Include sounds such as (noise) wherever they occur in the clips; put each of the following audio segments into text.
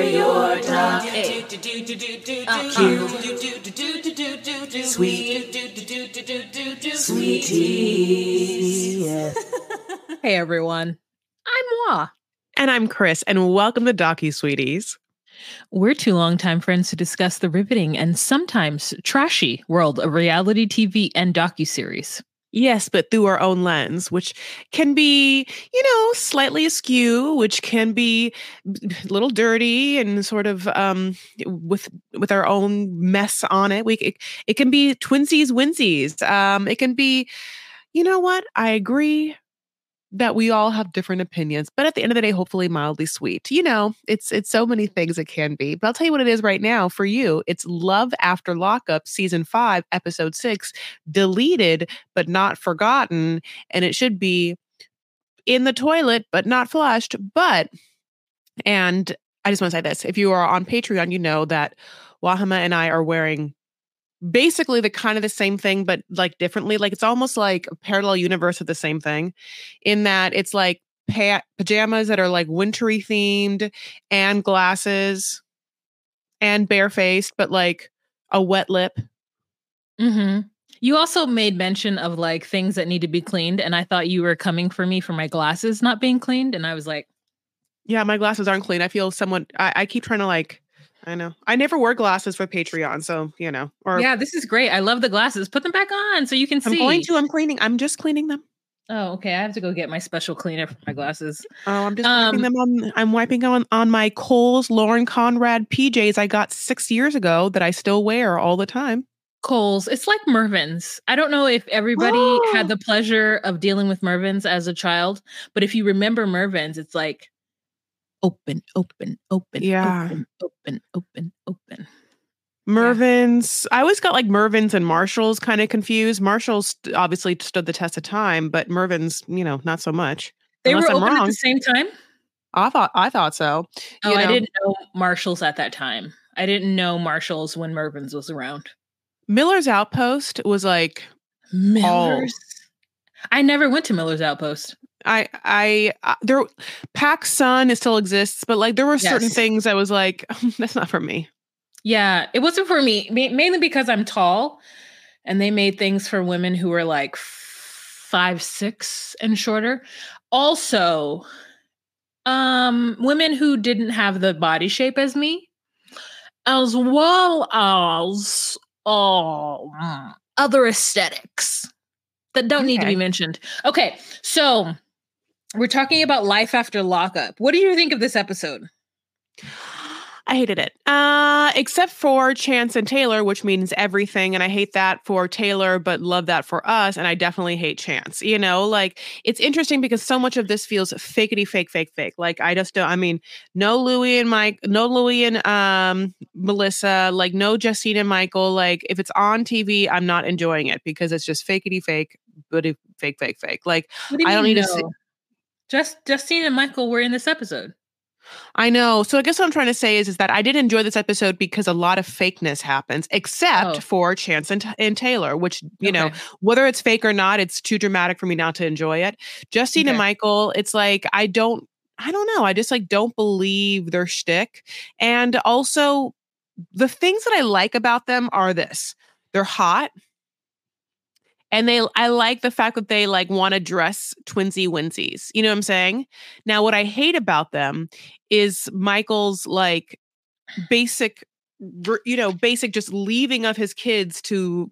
We're your doc. Sweet. Sweeties. Hey everyone, I'm Wa. And I'm Chris, and welcome to Docu Sweeties. We're two longtime friends to discuss the riveting and sometimes trashy world of reality TV and docuseries. Yes, but through our own lens, which can be, you know, slightly askew, which can be a little dirty and sort of um, with with our own mess on it. We it, it can be twinsies winsies. Um, it can be, you know what? I agree that we all have different opinions, but at the end of the day, hopefully mildly sweet. You know, it's it's so many things it can be. But I'll tell you what it is right now for you. It's Love After Lockup, season five, episode six, deleted but not forgotten, and it should be in the toilet but not flushed. But and I just want to say this: if you are on Patreon, you know that Wahama and I are wearing basically the kind of the same thing but like differently like it's almost like a parallel universe of the same thing in that it's like pa- pajamas that are like wintry themed and glasses and barefaced but like a wet lip Mm-hmm. You also made mention of like things that need to be cleaned, and I thought you were coming for me for my glasses not being cleaned, and I was like, yeah my glasses aren't clean i feel somewhat i, I keep trying to like i know i never wore glasses for patreon so you know or "Yeah, this is great. I love the glasses. Put them back on so you can see. i'm going to i'm cleaning i'm just cleaning them Oh, okay. I have to go get my special cleaner for my glasses. Oh, I'm just wiping Um, them on. I'm wiping on on my Kohl's Lauren Conrad PJs I got six years ago that I still wear all the time. Kohl's. It's like Mervyn's. I don't know if everybody Oh. had (gasps) the pleasure of dealing with Mervyn's as a child, but if you remember Mervin's, it's like open, open, open, Yeah. open, open, open, open. Mervyn's. I always got like Mervyn's and Marshalls kind of confused. Marshalls obviously stood the test of time, but Mervyn's, you know, not so much. They Unless were I'm open at the same time. I thought I thought so. Oh, You I didn't know Marshalls at that time. I didn't know Marshalls when Mervyn's was around. Miller's Outpost was like Miller's. I never went to Miller's Outpost. I I uh, there Pac Sun it still exists, but like there were certain things I was like (laughs) that's not for me. Yeah, it wasn't for me, mainly because I'm tall, and they made things for women who were like five, six, and shorter. Also, um, women who didn't have the body shape as me, as well as um, other aesthetics that don't need to be mentioned. Okay, so we're talking about life after lockup. What do you think of this episode? I hated it. Uh, except for Chance and Taylor, which means everything. And I hate that for Taylor, but love that for us. And I definitely hate Chance. You know, like it's interesting because so much of this feels fakety fake, fake, fake. Like I just don't, I mean, no Louis and Mike, no Louis and um Melissa, like no Justine and Michael. Like if it's on TV, I'm not enjoying it because it's just fakety fake, but fake, fake, fake. Like do I don't need to see- no? Just Justine and Michael were in this episode. I know. So I guess what I'm trying to say is, is that I did enjoy this episode because a lot of fakeness happens, except Oh. for Chance and, and Taylor, which, you know, whether it's fake or not, it's too dramatic for me not to enjoy it. Justine and Michael, it's like, I don't, I don't know. I just like don't believe their shtick. And also, the things that I like about them are this they're hot. And they, I like the fact that they like want to dress twinsy winsies. You know what I'm saying? Now, what I hate about them is Michael's like basic, you know, basic just leaving of his kids to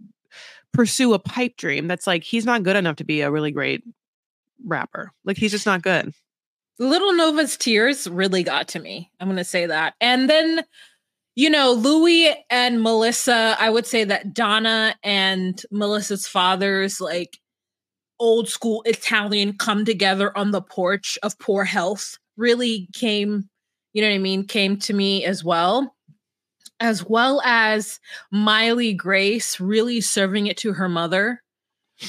pursue a pipe dream. That's like he's not good enough to be a really great rapper. Like he's just not good. Little Nova's tears really got to me. I'm to say that. And then, you know, Louis and Melissa, I would say that Donna and Melissa's father's like old school Italian come together on the porch of poor health really came, you know what I mean, came to me as well. As well as Miley Grace really serving it to her mother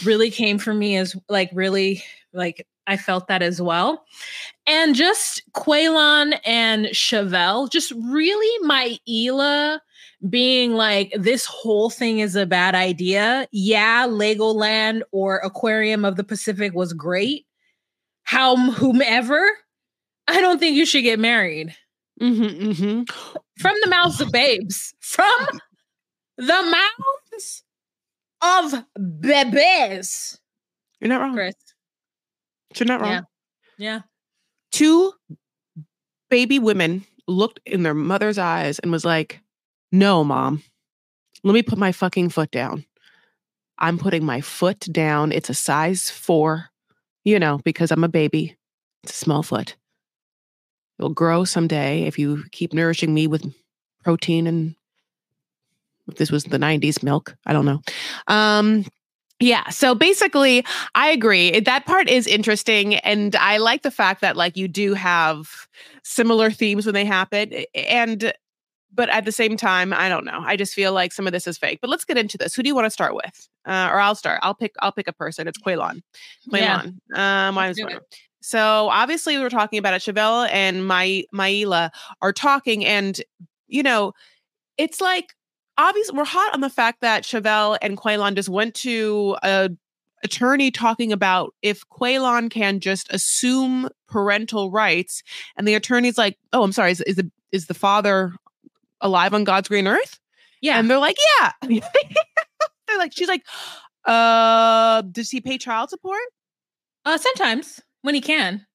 really came for me as like really like I felt that as well. And just Quaylon and Shavel, just really my Ela being like, this whole thing is a bad idea. Yeah, Legoland or Aquarium of the Pacific was great. How whomever, I don't think you should get married. Mm-hmm, mm-hmm. from the mouths of babes, from the mouths of bebés. You're not wrong. Chris, You're not wrong. Yeah. yeah, Two baby women looked in their mother's eyes and was like, "No, mom. Let me put my fucking foot down. I'm putting my foot down. It's a size 4, you know, because I'm a baby. It's a small foot. It'll grow someday if you keep nourishing me with protein and if this was the 90s milk, I don't know. Um yeah, so basically I agree. That part is interesting and I like the fact that like you do have similar themes when they happen and but at the same time, I don't know. I just feel like some of this is fake. But let's get into this. Who do you want to start with? Uh, or I'll start. I'll pick. I'll pick a person. It's Quaylon. Yeah. Quaylon. Um, I was Let's do wondering. So obviously we were talking about it. Shavel and my Maila are talking, and you know, it's like obviously we're hot on the fact that Shavel and Quaylon just went to a attorney talking about if Quaylon can just assume parental rights, and the attorney's like, "Oh, I'm sorry, is, is the is the father alive on God's green earth?" yeah. And they're like, "Yeah." (laughs) they're like, she's like, "Uh, does he pay child support?" uh, sometimes when he can.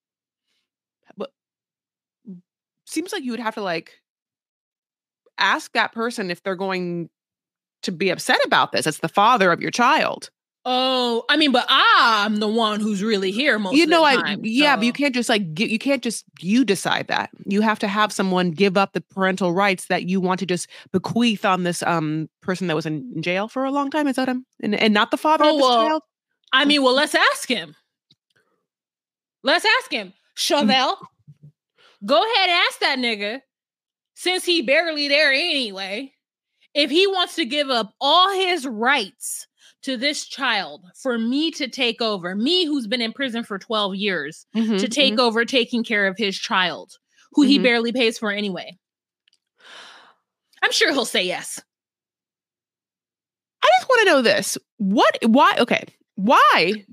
But seems like you would have to like ask that person if they're going to be upset about this. It's the father of your child. Oh, I mean, but I'm the one who's really here most. you know, I time, yeah, but you can't just like you can't just you decide that. You have to have someone give up the parental rights that you want to just bequeath on this um person that was in in jail for a long time. Is that him? And and not the father Oh, of this well, child. I mean, well, let's ask him. Let's ask him, Shavel. go ahead, and ask that nigga, since he barely there anyway, if he wants to give up all his rights to this child for me to take over, me who's been in prison for 12 years, Mhm, to take mhm. over taking care of his child, who he Mhm. barely pays for anyway. I'm sure he'll say yes. I just want to know this. What? Why? Okay. Why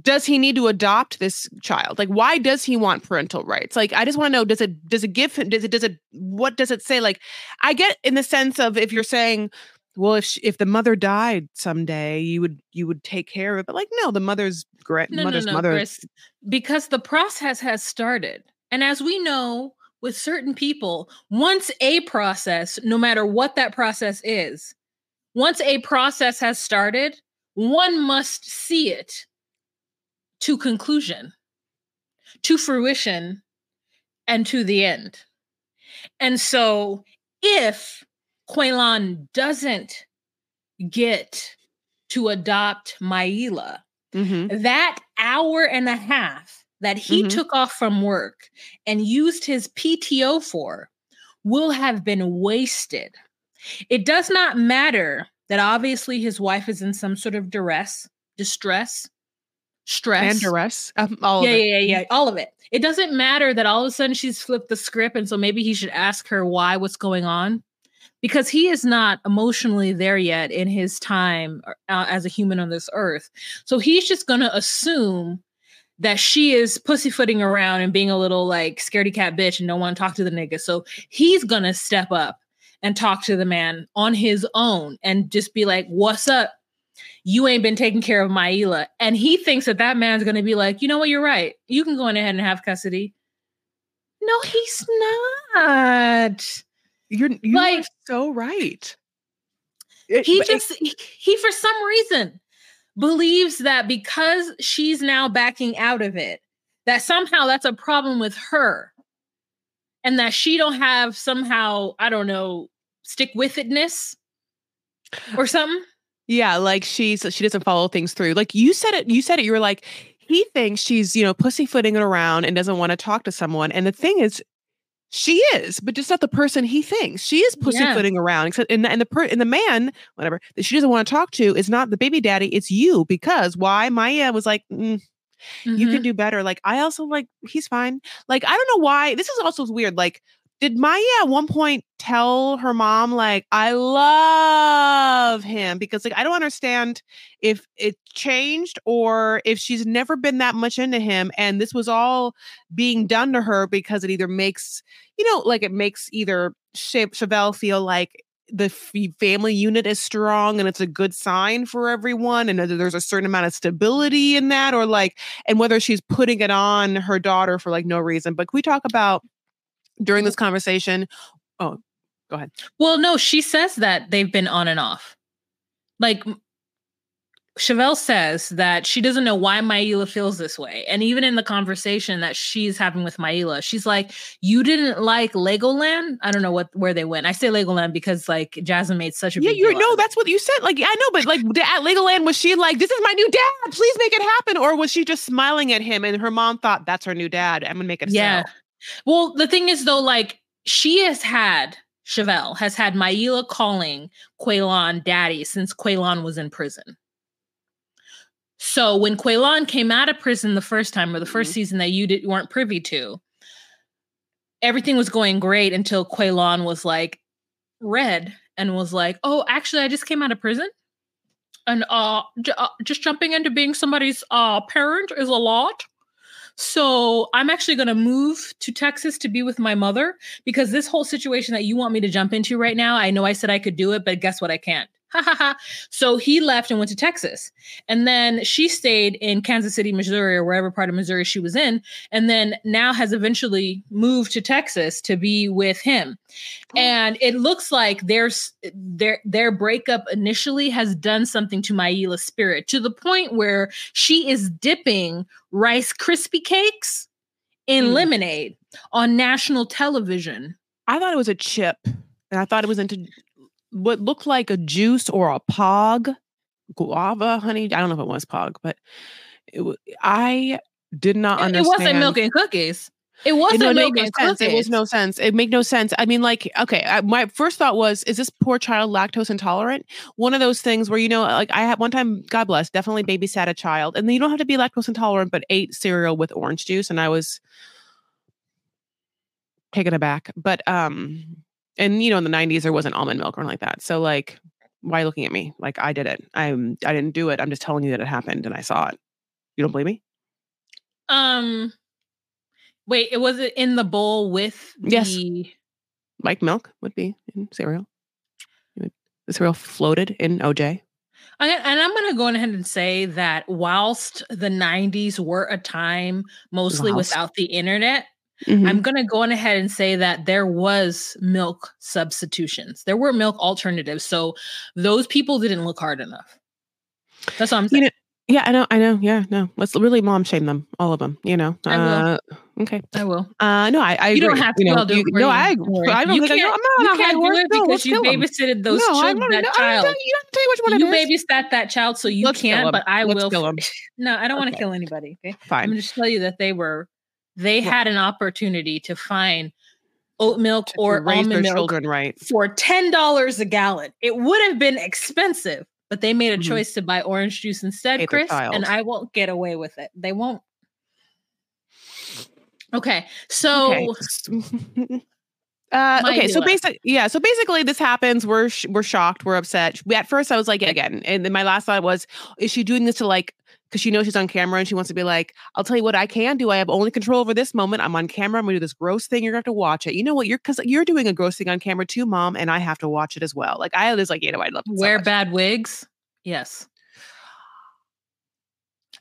does he need to adopt this child? Like, why does he want parental rights? Like, I just want to know. Does it? Does it give? him- Does it? Does it? What does it say? Like, I get in the sense of if you're saying, well, if sh if the mother died someday, you would you would take care of it. But like, no, the mother's great. No, mother's no, no, mother. Chris. Because the process has started. And as we know with certain people, once a process, no matter what that process is, once a process has started, one must see it to conclusion, to fruition, and to the end. And so if Quaylon doesn't get to adopt Maila, Mhm. that hour and a half that he Mhm. took off from work and used his PTO for will have been wasted. It does not matter that obviously his wife is in some sort of duress, distress, stress. And duress. Um, all yeah, of it. yeah, yeah, yeah, all of it. It doesn't matter that all of a sudden she's flipped the script, and so maybe he should ask her why, what's going on, because he is not emotionally there yet in his time uh, as a human on this earth. So he's just gonna assume that she is pussyfooting around and being a little like scaredy cat bitch and don't want to talk to the nigga. So he's gonna step up and talk to the man on his own and just be like, "What's up?" You ain't been taking care of Maila. And he thinks that that man's going to be like, you know what, you're right. You can go in ahead and have custody. No, he's not. You're you are Like- so right. It- He just, he, he, for some reason, believes that because she's now backing out of it, that somehow that's a problem with her. And that she don't have somehow, I don't know, stick with itness or something. Yeah, like she's she doesn't follow things through. Like you said it, you said it. You were like, he thinks she's, you know, pussyfooting it around and doesn't want to talk to someone. And the thing is, she is, but just not the person he thinks. She is Yeah. pussyfooting around. Except and, the- and the per and the man, whatever, that she doesn't want to talk to is not the baby daddy, it's you. Because why? Maya was like, "Mm, you Mhm. can do better. Like, I also like he's fine. Like, I don't know why. This is also weird. Like, did Maya at one point tell her mom like I love him because like I don't understand if it changed or if she's never been that much into him and this was all being done to her because it either makes you know like it makes either Che- Shavel feel like the family unit is strong and it's a good sign for everyone and there's a certain amount of stability in that or like and whether she's putting it on her daughter for like no reason but can we talk about during this conversation oh go ahead Well, no, she says that they've been on and off. Like Shavel says that she doesn't know why Maila feels this way. And even in the conversation that she's having with Maila, she's like, You didn't like Legoland? I don't know what where they went. I say Legoland because like Jasmine made such a yeah big you know that's what you said like i know but like at legoland was she like this is my new dad please make it happen or was she just smiling at him and her mom thought that's her new dad i'm gonna make it Yeah. so. Well, the thing is though, like she has had Shavel has had Maila calling Quaylon daddy since Quaylon was in prison. So when Quaylon came out of prison the first time or the 1st Mhm. season that you did, weren't privy to, everything was going great until Quaylon was like red and was like, "Oh, actually, I just came out of prison." And uh, j- uh just jumping into being somebody's uh parent is a lot. So I'm actually going to move to Texas to be with my mother because this whole situation that you want me to jump into right now, I know I said I could do it, but guess what? I can't. Ha ha ha. So he left and went to Texas. And then she stayed in Kansas City, Missouri, or wherever part of Missouri she was in. And then now has eventually moved to Texas to be with him. And it looks like there's their their breakup initially has done something to Maila's spirit to the point where she is dipping Rice Krispie cakes in Mm. lemonade on national television. i thought it was a chip and i thought it was into what looked like a juice or a pog guava honey i don't know if it was pog but it, i did not It- It wasn't milk and cookies. It It, wasn't no, milk and sense. cookies. It was no sense. It made no sense. I mean, like, okay, I, my first thought was, is this poor child lactose intolerant? One of those things where you know, like, I had one time, God bless, definitely babysat a child, and you don't have to be lactose intolerant, but ate cereal with orange juice, and I was taken aback. But um, and you know, in the '90s, there wasn't almond milk or anything like that. So, like, why are you looking at me? Like, I did it. I'm. I didn't do it. I'm just telling you that it happened, and I saw it. You don't believe me? um wait, it was it in the bowl with Yes. the Like milk would be in cereal. The cereal floated in OJ. I, and I'm going to go ahead and say that whilst the 90s were a time mostly Whilst. without the internet, Mhm. I'm going to go on ahead and say that there was milk substitutions. There were milk alternatives. So those people didn't look hard enough. That's what I'm You saying. know, yeah, I know, I know. Yeah, no, let's really mom shame them, all of them. You know. I will. Uh, okay. I will. Uh, no, I, I You don't have to. know, I'll do you- it no. I, worry. I don't You think I, can't- I'm not You can't do it No, because you babysitted those no, children, that no, I child. you don't have to tell you which one You it is. babysat that child, so you Let's can't, 'em. but I Let's will. kill 'em. (laughs) No, I don't want to kill anybody. Okay. Fine. I'm going to just tell you that they were, they Well- had an opportunity to find oat milk To- or raise almond milk children right. for ten dollars a gallon. It would have been expensive, but they made a Mhm. choice to buy orange juice instead, Hate Chris. And. I won't get away with it. They won't. Okay, so Okay. (laughs) Uh, okay, so Maila. basic, yeah. So basically, this happens. We're sh- we're shocked. We're upset. We, at first, I was like, again, and then my last thought was, is she doing this to like, because she knows she's on camera and she wants to be like, I'll tell you what I can do. I have only control over this moment. I'm on camera. I'm gonna do this gross thing. You're gonna have to watch it. You know what? You're because you're doing a gross thing on camera too, mom, and I have to watch it as well. Like I was like, you know, I love so wear much. bad wigs. Yes.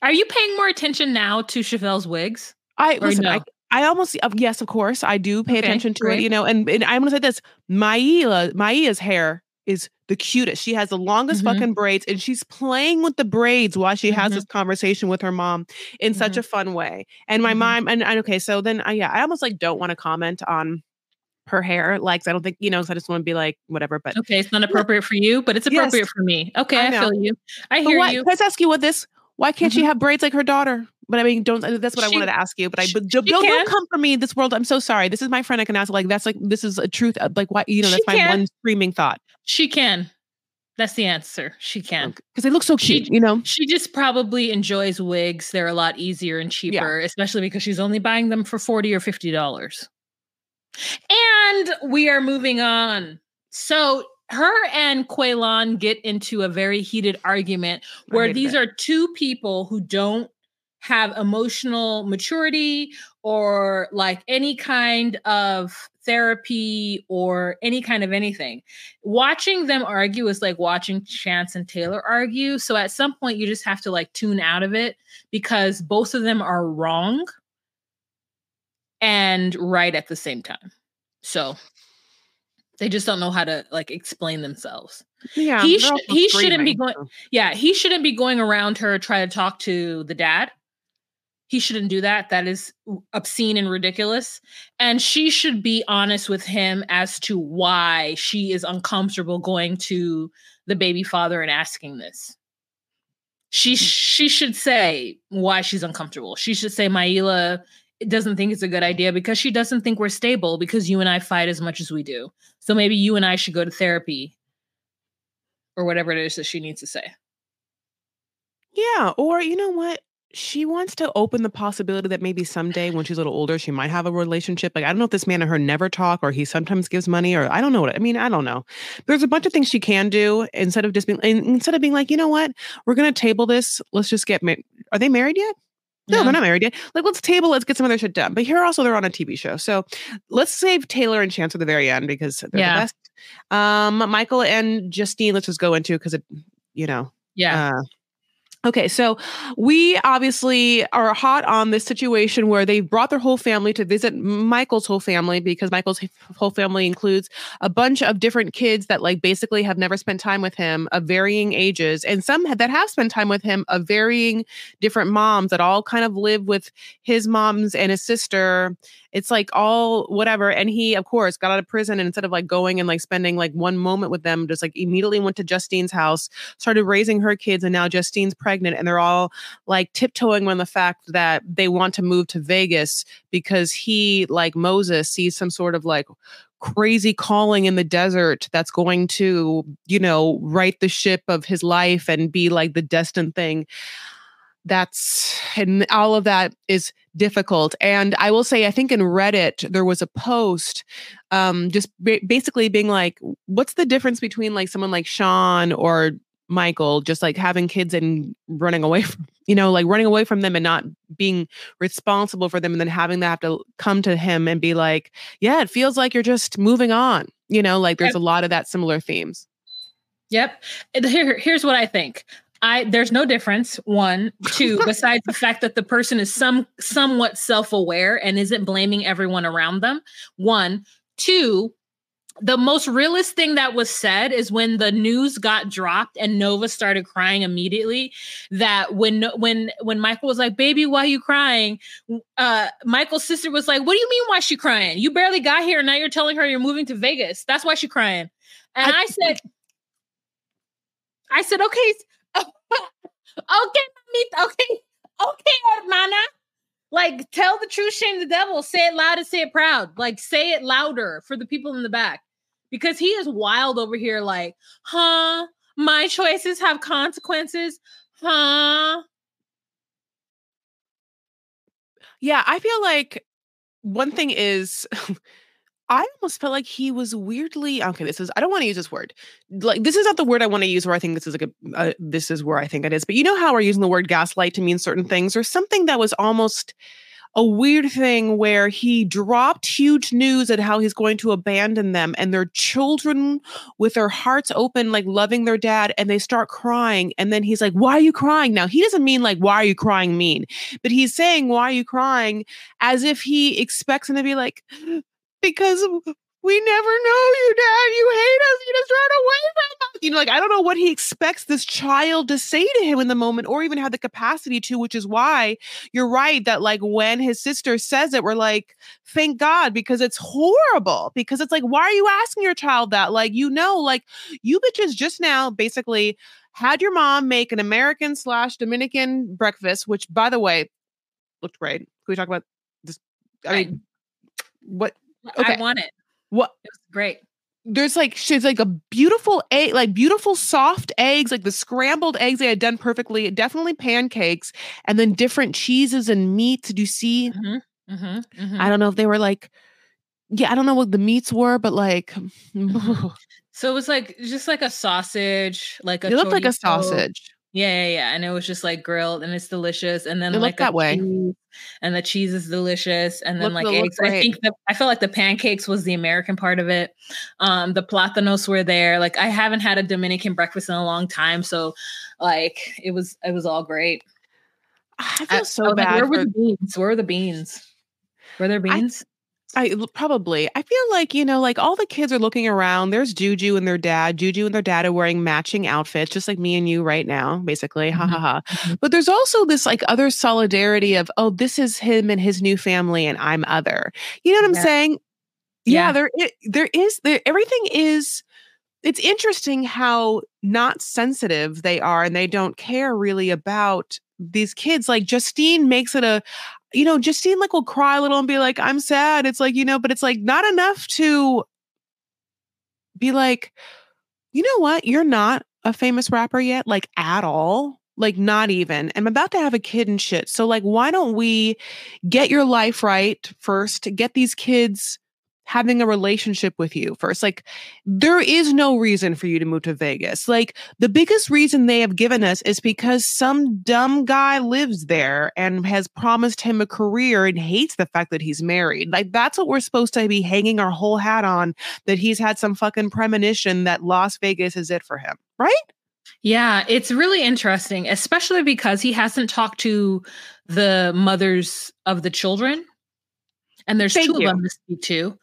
Are you paying more attention now to Shavel's wigs? I Or listen. no? I, I almost uh, yes, of course, I do pay Okay, attention to great. it. You know, and, and I'm gonna say this: Maia, Maia's hair is the cutest. She has the longest Mhm. fucking braids, and she's playing with the braids while she has Mhm. this conversation with her mom in such Mhm. a fun way. And my Mhm. mom, and, and okay, so then uh, yeah, I almost like don't want to comment on her hair, like I don't think you know, 'cause I just want to be like whatever. But Okay, it's not appropriate for you, but it's Yes. appropriate for me. Okay, I I, feel you. I hear why, you. I just ask you what this? Why can't she Mhm. have braids like her daughter? But I mean, don't. That's what I wanted to ask you. But I, she- but don't, don't come for me. This world. I'm so sorry. This is my friend. I can ask. Like that's like this is a truth. uh, Like why? You know, She that's my can. one screaming thought. She can. That's the answer. She can. Because they look so She- cute. you know. She just probably enjoys wigs. They're a lot easier and cheaper, especially because she's only buying them for 40 or 50 dollars. And we are moving on. So her and Quaylon get into a very heated argument where these are two people who don't have emotional maturity or like any kind of therapy or any kind of anything. Watching them argue is like watching Chance and Taylor argue. So at some point, you just have to like tune out of it because both of them are wrong and right at the same time. So they just don't know how to like explain themselves. Yeah, He sh- he shouldn't be going- Yeah, he shouldn't be going around her trying to talk to the dad. He shouldn't do that. That is obscene and ridiculous. And she should be honest with him as to why she is uncomfortable going to the baby father and asking this. She hmm. she should say why she's uncomfortable. She should say Maila doesn't think it's a good idea because she doesn't think we're stable because you and I fight as much as we do. So maybe you and I should go to therapy or whatever it is that she needs to say. Yeah, or you know what? She wants to open the possibility that maybe someday when she's a little older, she might have a relationship. Like, I don't know if this man and her never talk or he sometimes gives money or I don't know what I mean. I don't know. There's a bunch of things she can do instead of just being, instead of being like, you know what? We're going to table this. Let's just get married. Are they married yet? No, they're not married yet. Like, let's table, let's get some other shit done. But here also, they're on a TV show. So let's save Taylor and Chance at the very end because they're Yeah. the best. Um, Michael and Justine, let's just go into because it, you know, Yeah. uh, okay, so we obviously are hot on this situation where they brought their whole family to visit Michael's whole family because Michael's whole family includes a bunch of different kids that like basically have never spent time with him of varying ages and some that have spent time with him of varying different moms that all kind of live with his moms and his sister it's like all whatever and he of course got out of prison and instead of like going and like spending like one moment with them just like immediately went to justine's house started raising her kids and now justine's pregnant and they're all like tiptoeing on the fact that they want to move to vegas because he like moses sees some sort of like crazy calling in the desert that's going to you know right the ship of his life and be like the destined thing. That's and all of that is difficult and i will say i think in reddit there was a post um just ba- basically being like what's the difference between like someone like sean or michael just like having kids and running away from (laughs) you know like running away from them and not being responsible for them and then having to have to come to him and be like yeah it feels like you're just moving on you know like there's a lot of that similar themes Yep. Here, here's what I think. I there's no difference. One, two. (laughs) besides the fact that the person is some somewhat self-aware and isn't blaming everyone around them. One, two. The most realist thing that was said is when the news got dropped and Nova started crying immediately. That when when when Michael was like, "Baby, why are you crying?" Uh, Michael's sister was like, "What do you mean? Why she crying? You barely got here, and now you're telling her you're moving to Vegas. That's why she crying." And I- I said, I said, okay, okay, mamita, okay, okay, hermana. Like, tell the truth, shame the devil. Say it loud and say it proud. Like, say it louder for the people in the back. Because he is wild over here, like, huh? My choices have consequences, huh? Yeah, I feel like one thing is (laughs) I almost felt like he was weirdly okay. This is I don't want to use this word. Like this is not the word I want to use. Where I think this is like a uh, this is where I think it is. But you know how we're using the word gaslight to mean certain things, or something that was almost a weird thing where he dropped huge news at how he's going to abandon them and their children with their hearts open, like loving their dad, and they start crying. And then he's like, Why are you crying? Now, he doesn't mean like, Why are you crying mean? But he's saying, Why are you crying? As if he expects him to be like, Because we never know you, dad. You hate us. You just run away from us. You know, like, I don't know what he expects this child to say to him in the moment or even have the capacity to, which is why you're right that like when his sister says it, we're like, thank God, because it's horrible. Because it's like, why are you asking your child that? Like, you know, like you bitches just now basically had your mom make an American slash Dominican breakfast, which by the way, looked great. Can we talk about this? I mean, what Okay. I want it. what It was great. there's like she's like a beautiful egg, like beautiful soft eggs, like the scrambled eggs they had done perfectly, definitely pancakes, and then different cheeses and meats. Did you see? Mm-hmm, mm-hmm, I don't know if they were like yeah, I don't know what the meats were, but like (laughs) So it was like just like a sausage, like a it looked like a sausage. Yeah, yeah, yeah. And it was just like grilled and it's delicious. And then It like that way. cheese, and the cheese is delicious. And then Looked- like eggs. I think the, I felt like the pancakes was the American part of it. Um, the platanos were there. Like I haven't had a Dominican breakfast in a long time. So like it was it was all great. I I- feel I so like, bad. where were the beans? Where were the beans? Were there beans? I probably. I feel like, you know, like all the kids are looking around. There's Juju and their dad. Juju and their dad are wearing matching outfits, just like me and you right now, basically. Ha ha ha. Mhm. But there's also this like other solidarity of, oh, this is him and his new family, and I'm other. You know what I'm Yeah. saying? Yeah, Yeah. there i- there is there everything is it's interesting how not sensitive they are and they don't care really about these kids. Like Justine makes it a you know, Justine like will cry a little and be like, I'm sad. It's like, you know, but it's like not enough to be like, you know what? You're not a famous rapper yet, like at all. Like, not even. I'm about to have a kid and shit. So, like, why don't we get your life right first? Get these kids having a relationship with you first. Like, there is no reason for you to move to Vegas. Like, the biggest reason they have given us is because some dumb guy lives there and has promised him a career and hates the fact that he's married. Like, that's what we're supposed to be hanging our whole hat on that he's had some fucking premonition that Las Vegas is it for him, right? Yeah, it's really interesting, especially because he hasn't talked to the mothers of the children. And there's Thank two you. of them to speak to.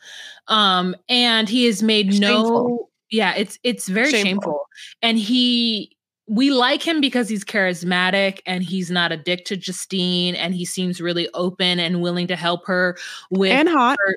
Um, and he has made no yeah, it's it's very Shameful. shameful. And he we like him because he's charismatic and he's not a dick to Justine and he seems really open and willing to help her with and hot. her-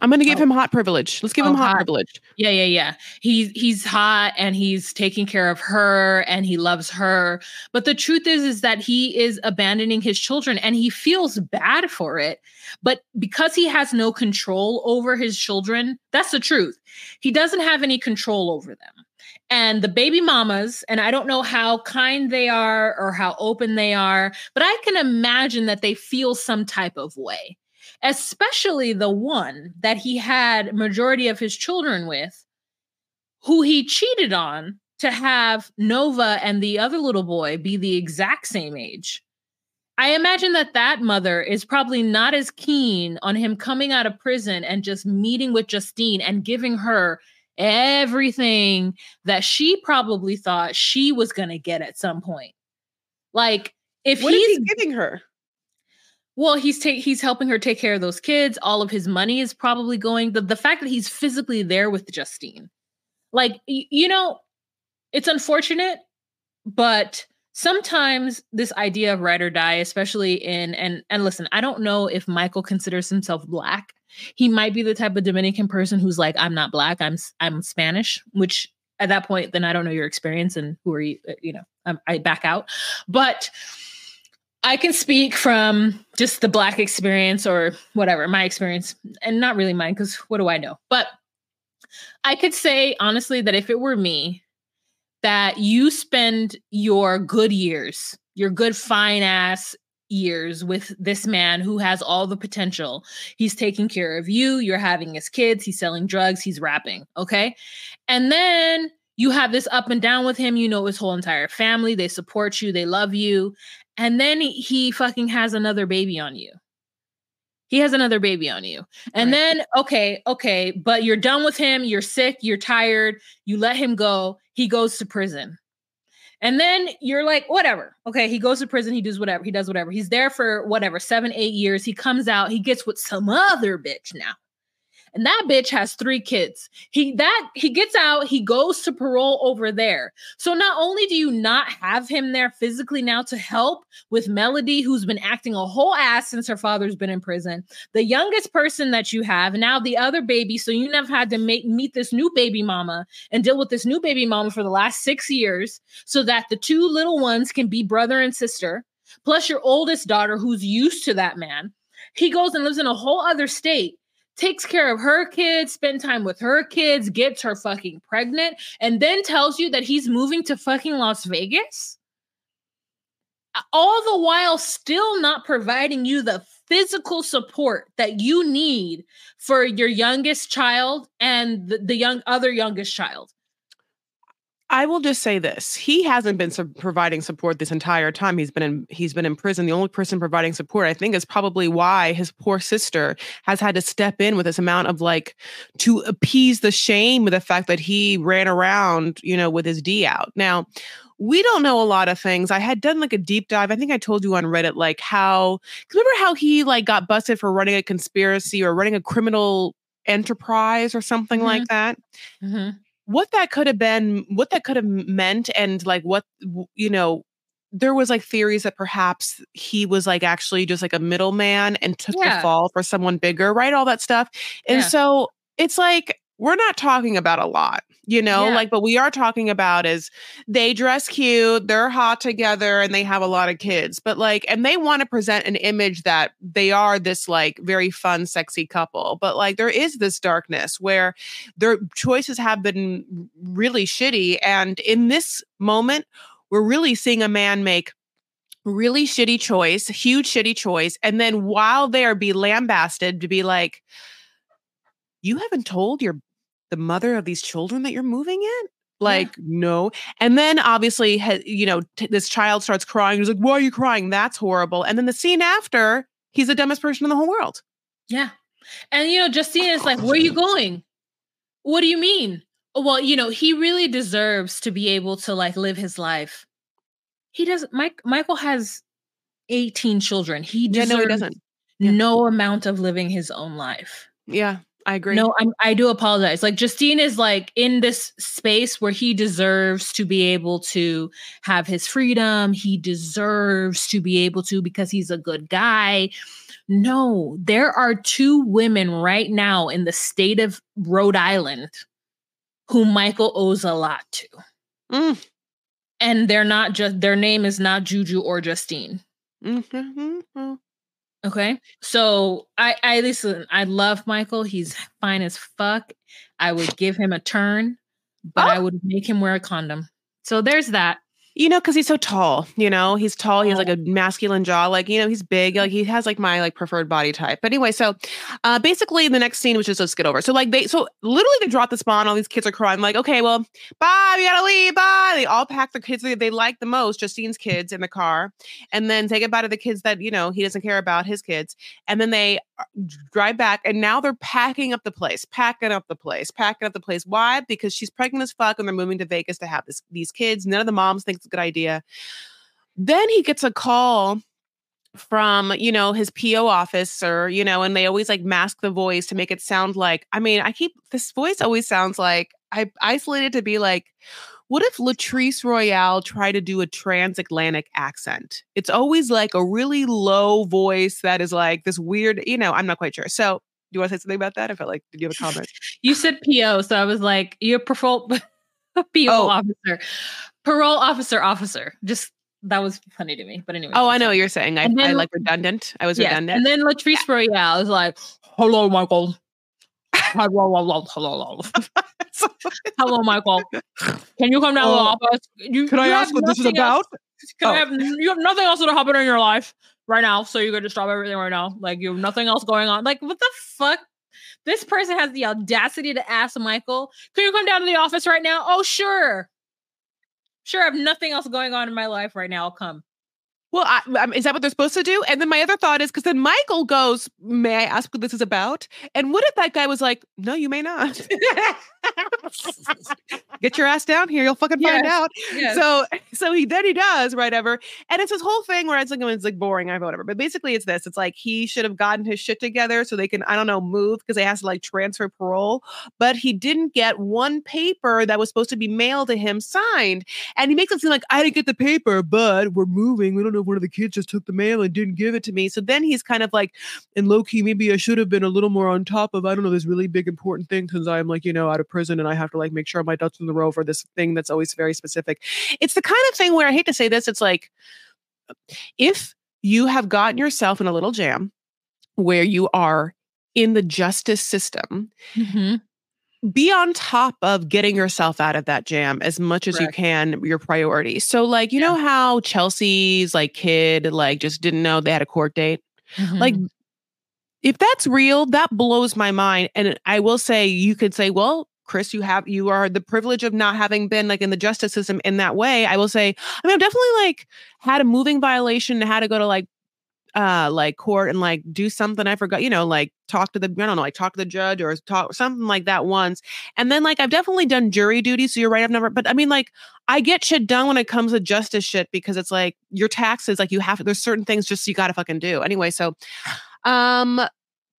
I'm going to give Oh. him hot privilege. Let's give Oh, him hot, hot. privilege. Yeah, yeah, yeah. He's he's hot and he's taking care of her and he loves her. But the truth is is that he is abandoning his children and he feels bad for it. But because he has no control over his children, that's the truth. He doesn't have any control over them. And the baby mamas, and I don't know how kind they are or how open they are, but I can imagine that they feel some type of way especially the one that he had majority of his children with who he cheated on to have Nova and the other little boy be the exact same age. I imagine that that mother is probably not as keen on him coming out of prison and just meeting with Justine and giving her everything that she probably thought she was going to get at some point. Like if What is he's he giving her? Well, he's ta- he's helping her take care of those kids. All of his money is probably going. The the fact that he's physically there with Justine, like y- you know, it's unfortunate, but sometimes this idea of ride or die, especially in and and listen, I don't know if Michael considers himself black. He might be the type of Dominican person who's like, I'm not black. I'm I'm Spanish, which at that point, then I don't know your experience and who are you? uh, You know, I'm, I back out, but. I can speak from just the black experience or whatever, my experience, and not really mine, because what do I know? But I could say honestly that if it were me, that you spend your good years, your good fine ass years with this man who has all the potential. He's taking care of you, you're having his kids, he's selling drugs, he's rapping, okay? And then you have this up and down with him, you know his whole entire family, they support you, they love you, and then he, he fucking has another baby on you. He has another baby on you. And Right. then, okay, okay, but you're done with him, you're sick, you're tired, you let him go, he goes to prison. And then you're like, whatever. Okay, he goes to prison, he does whatever, he does whatever. He's there for whatever, seven, eight years. He comes out, he gets with some other bitch now. And that bitch has three kids. He that he gets out, he goes to parole over there. So not only do you not have him there physically now to help with Melody, who's been acting a whole ass since her father's been in prison, the youngest person that you have, now the other baby. So you never had to make meet this new baby mama and deal with this new baby mama for the last six years, so that the two little ones can be brother and sister, plus your oldest daughter who's used to that man. He goes and lives in a whole other state takes care of her kids, spend time with her kids, gets her fucking pregnant, and then tells you that he's moving to fucking Las Vegas? all the while still not providing you the physical support that you need for your youngest child and the, the young other youngest child. I will just say this: he hasn't been su- providing support this entire time. He's been in he's been in prison. The only person providing support, I think, is probably why his poor sister has had to step in with this amount of like to appease the shame of the fact that he ran around, you know, with his D out. Now, we don't know a lot of things. I had done like a deep dive. I think I told you on Reddit, like how remember how he like got busted for running a conspiracy or running a criminal enterprise or something Mhm. like that Mhm. What that could have been what that could have meant and like what you know there was like theories that perhaps he was like actually just like a middleman and took Yeah. the fall for someone bigger right all that stuff and Yeah. so it's like we're not talking about a lot you know Yeah. like but we are talking about is they dress cute they're hot together and they have a lot of kids but like and they want to present an image that they are this like very fun sexy couple but like there is this darkness where their choices have been really shitty and in this moment we're really seeing a man make really shitty choice huge shitty choice and then while they are be lambasted to be like you haven't told your the mother of these children that you're moving in like no and then obviously you know t- this child starts crying he's like why are you crying that's horrible and then the scene after he's the dumbest person in the whole world Yeah. And you know, Justine is like, where are you (laughs) going? What do you mean? Oh, well, you know, he really deserves to be able to like live his life. He doesn't Mike Michael has 18 children. He yeah no he doesn't Yeah. no amount of living his own life. yeah i agree No, I'm, I do apologize. Like Justine is like in this space where he deserves to be able to have his freedom. He deserves to be able to because he's a good guy. No, there are two women right now in the state of Rhode Island who Michael owes a lot to. Mm, And they're not just their name is not Juju or Justine. mhm, mhm, mhm. Okay. So I I listen, I love Michael. He's fine as fuck. I would give him a turn, but I Oh. would make him wear a condom. So there's that. You know, because he's so tall. You know, he's tall. He has like a masculine jaw. Like you know, he's big. Like he has like my like preferred body type. But anyway, so uh basically the next scene was just let's get over. So like they so literally they drop the spawn. All these kids are crying. Like okay, well, bye. We gotta leave. Bye. They all pack the kids they, they like the most, Justine's kids, in the car, and then say goodbye to the kids that you know he doesn't care about his kids. And then they Uh, drive back, and now they're packing up the place, packing up the place, packing up the place. Why? Because she's pregnant as fuck, and they're moving to Vegas to have this these kids. None of the moms think it's a good idea. Then he gets a call from you know his PO officer, you know, and they always like mask the voice to make it sound like. I mean, I keep this voice always sounds like I isolated to be like. What if Latrice Royale tried to do a transatlantic accent? It's always like a really low voice that is like this weird, you know, I'm not quite sure. So, do you want to say something about that? I felt like, did you have a comment? You said PO, so I was like, you're parole (laughs) PO Oh. officer. Parole officer officer. Just that was funny to me. But anyway. Oh, I know what you're saying. I, And I like redundant. I was Yes. redundant. And then Latrice Royale is like, hello, Michael. (laughs) hello, hello, hello, hello, Michael. Can you come down to the Oh. office? You, Can I ask what this is nothing else- about? Can I Oh. have you have nothing else that happen in your life right now, so you're gonna stop everything right now. Like you have nothing else going on. Like what the fuck? This person has the audacity to ask Michael, "Can you come down to the office right now?" Oh, sure, sure. I have nothing else going on in my life right now. I'll come. Well, I, is that what they're supposed to do? And then my other thought is because then Michael goes, "May I ask what this is about?" And what if that guy was like, "No, you may not. (laughs) Get your ass down here. You'll fucking find Yes, out." Yes. So, so he then he does right ever, and it's this whole thing where it's like it's like boring, I whatever. But basically, it's this: it's like he should have gotten his shit together so they can I don't know move because they has to like transfer parole, but he didn't get one paper that was supposed to be mailed to him signed, and he makes it seem like I didn't get the paper, but we're moving. We don't know if one of the kids just took the mail and didn't give it to me. So then he's kind of like, and low key, maybe I should have been a little more on top of I don't know this really big important thing since I'm like you know out of prison and I have to like make sure my ducks in the row for this thing that's always very specific. It's the kind of thing where I hate to say this, it's like if you have gotten yourself in a little jam where you are in the justice system Mhm. Be on top of getting yourself out of that jam as much as Correct. you can your priority so like you Yeah. know how chelsea's like kid like just didn't know they had a court date like Mhm. if that's real that blows my mind and i will say you could say well chris you have you are the privilege of not having been like in the justice system in that way i will say i mean i've definitely like had a moving violation and had to go to like uh like court and like do something i forgot you know like talk to the i don't know like talk to the judge or talk something like that once. And then like i've definitely done jury duty so you're right i've never but i mean like i get shit done when it comes to justice shit because it's like your taxes like you have there's certain things just you gotta fucking do. Anyway so um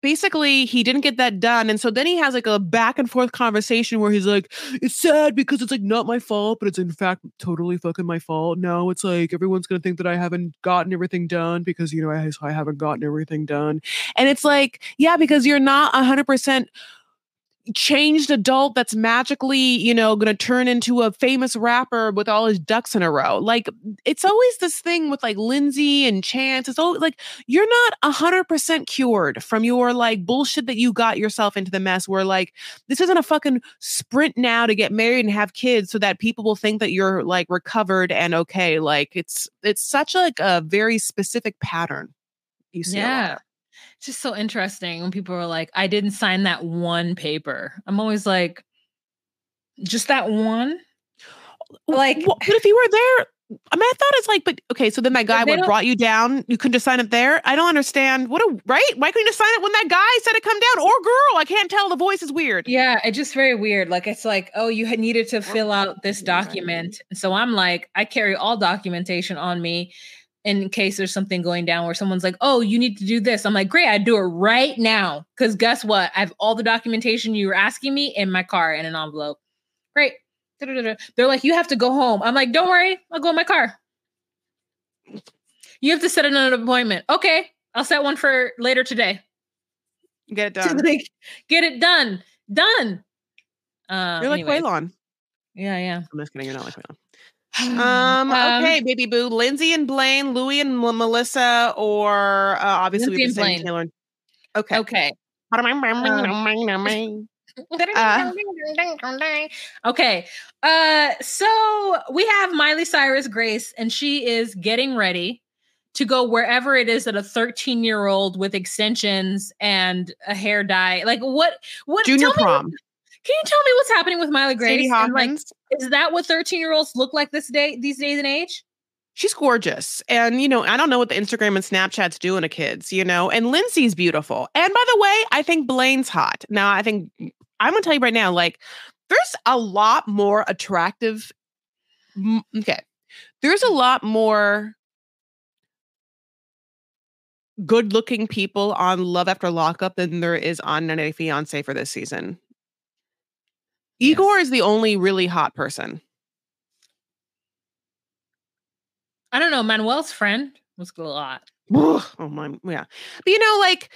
basically he didn't get that done and so then he has like a back and forth conversation where he's like it's sad because it's like not my fault but it's in fact totally fucking my fault. Now it's like everyone's gonna think that i haven't gotten everything done because you know i, I haven't gotten everything done. And it's like yeah because you're not 100% changed adult that's magically, you know, going to turn into a famous rapper with all his ducks in a row. Like it's always this thing with like Lindsey and Chance. It's always like you're not a hundred percent cured from your like bullshit that you got yourself into the mess where like this isn't a fucking sprint now to get married and have kids so that people will think that you're like recovered and okay. Like it's it's such like a very specific pattern. You see yeah. Of. It's just so interesting when people are like, I didn't sign that one paper. I'm always like, just that one? Like- Well, but if you were there, I mean, I thought it's like, but okay, so then that guy they would brought you down. You couldn't just sign it there. I don't understand. What a right? Why couldn't you just sign it when that guy said it come down or girl? I can't tell. The voice is weird. Yeah, it's just very weird. Like it's like, oh, you had needed to fill out this document. So I'm like, I carry all documentation on me in case there's something going down where someone's like, oh, you need to do this. I'm like, great, I do it right now. Cause guess what? I have all the documentation you were asking me in my car in an envelope. Great. They're like, you have to go home. I'm like, don't worry, I'll go in my car. You have to set another appointment. Okay, I'll set one for later today. Get it (laughs) done. like, get it done. Done. Uh, You're like anyways. Quaylon. Yeah, yeah. I'm just kidding. You're not like Quaylon. (sighs) Um, okay, baby boo. Lindsey and Blaine, Louie and M- Melissa, or uh, obviously Lindsey we've been saying Blaine. Taylor. Okay. Okay. okay. Uh so we have Miley Cyrus Grace and she is getting ready to go wherever it is that a 13 year old with extensions and a hair dye. Like what what Junior tell me- prom. can you tell me what's happening with Miley Grace? Sadie And, like, Hawkins. Is that what 13 year olds look like this day these days and age? she's gorgeous. And, you know, I don't know what the Instagram and Snapchat's doing to kids, you know, and Lindsey's beautiful. And by the way, I think Blaine's hot. Now, I think I'm going to tell you right now, like, there's a lot more attractive. Okay. There's a lot more good looking people on Love After Lockup than there is on 90 Day Fiance for this season. Igor is the only really hot person. I don't know. Manuel's friend was a lot. Oh my, yeah. But you know, like,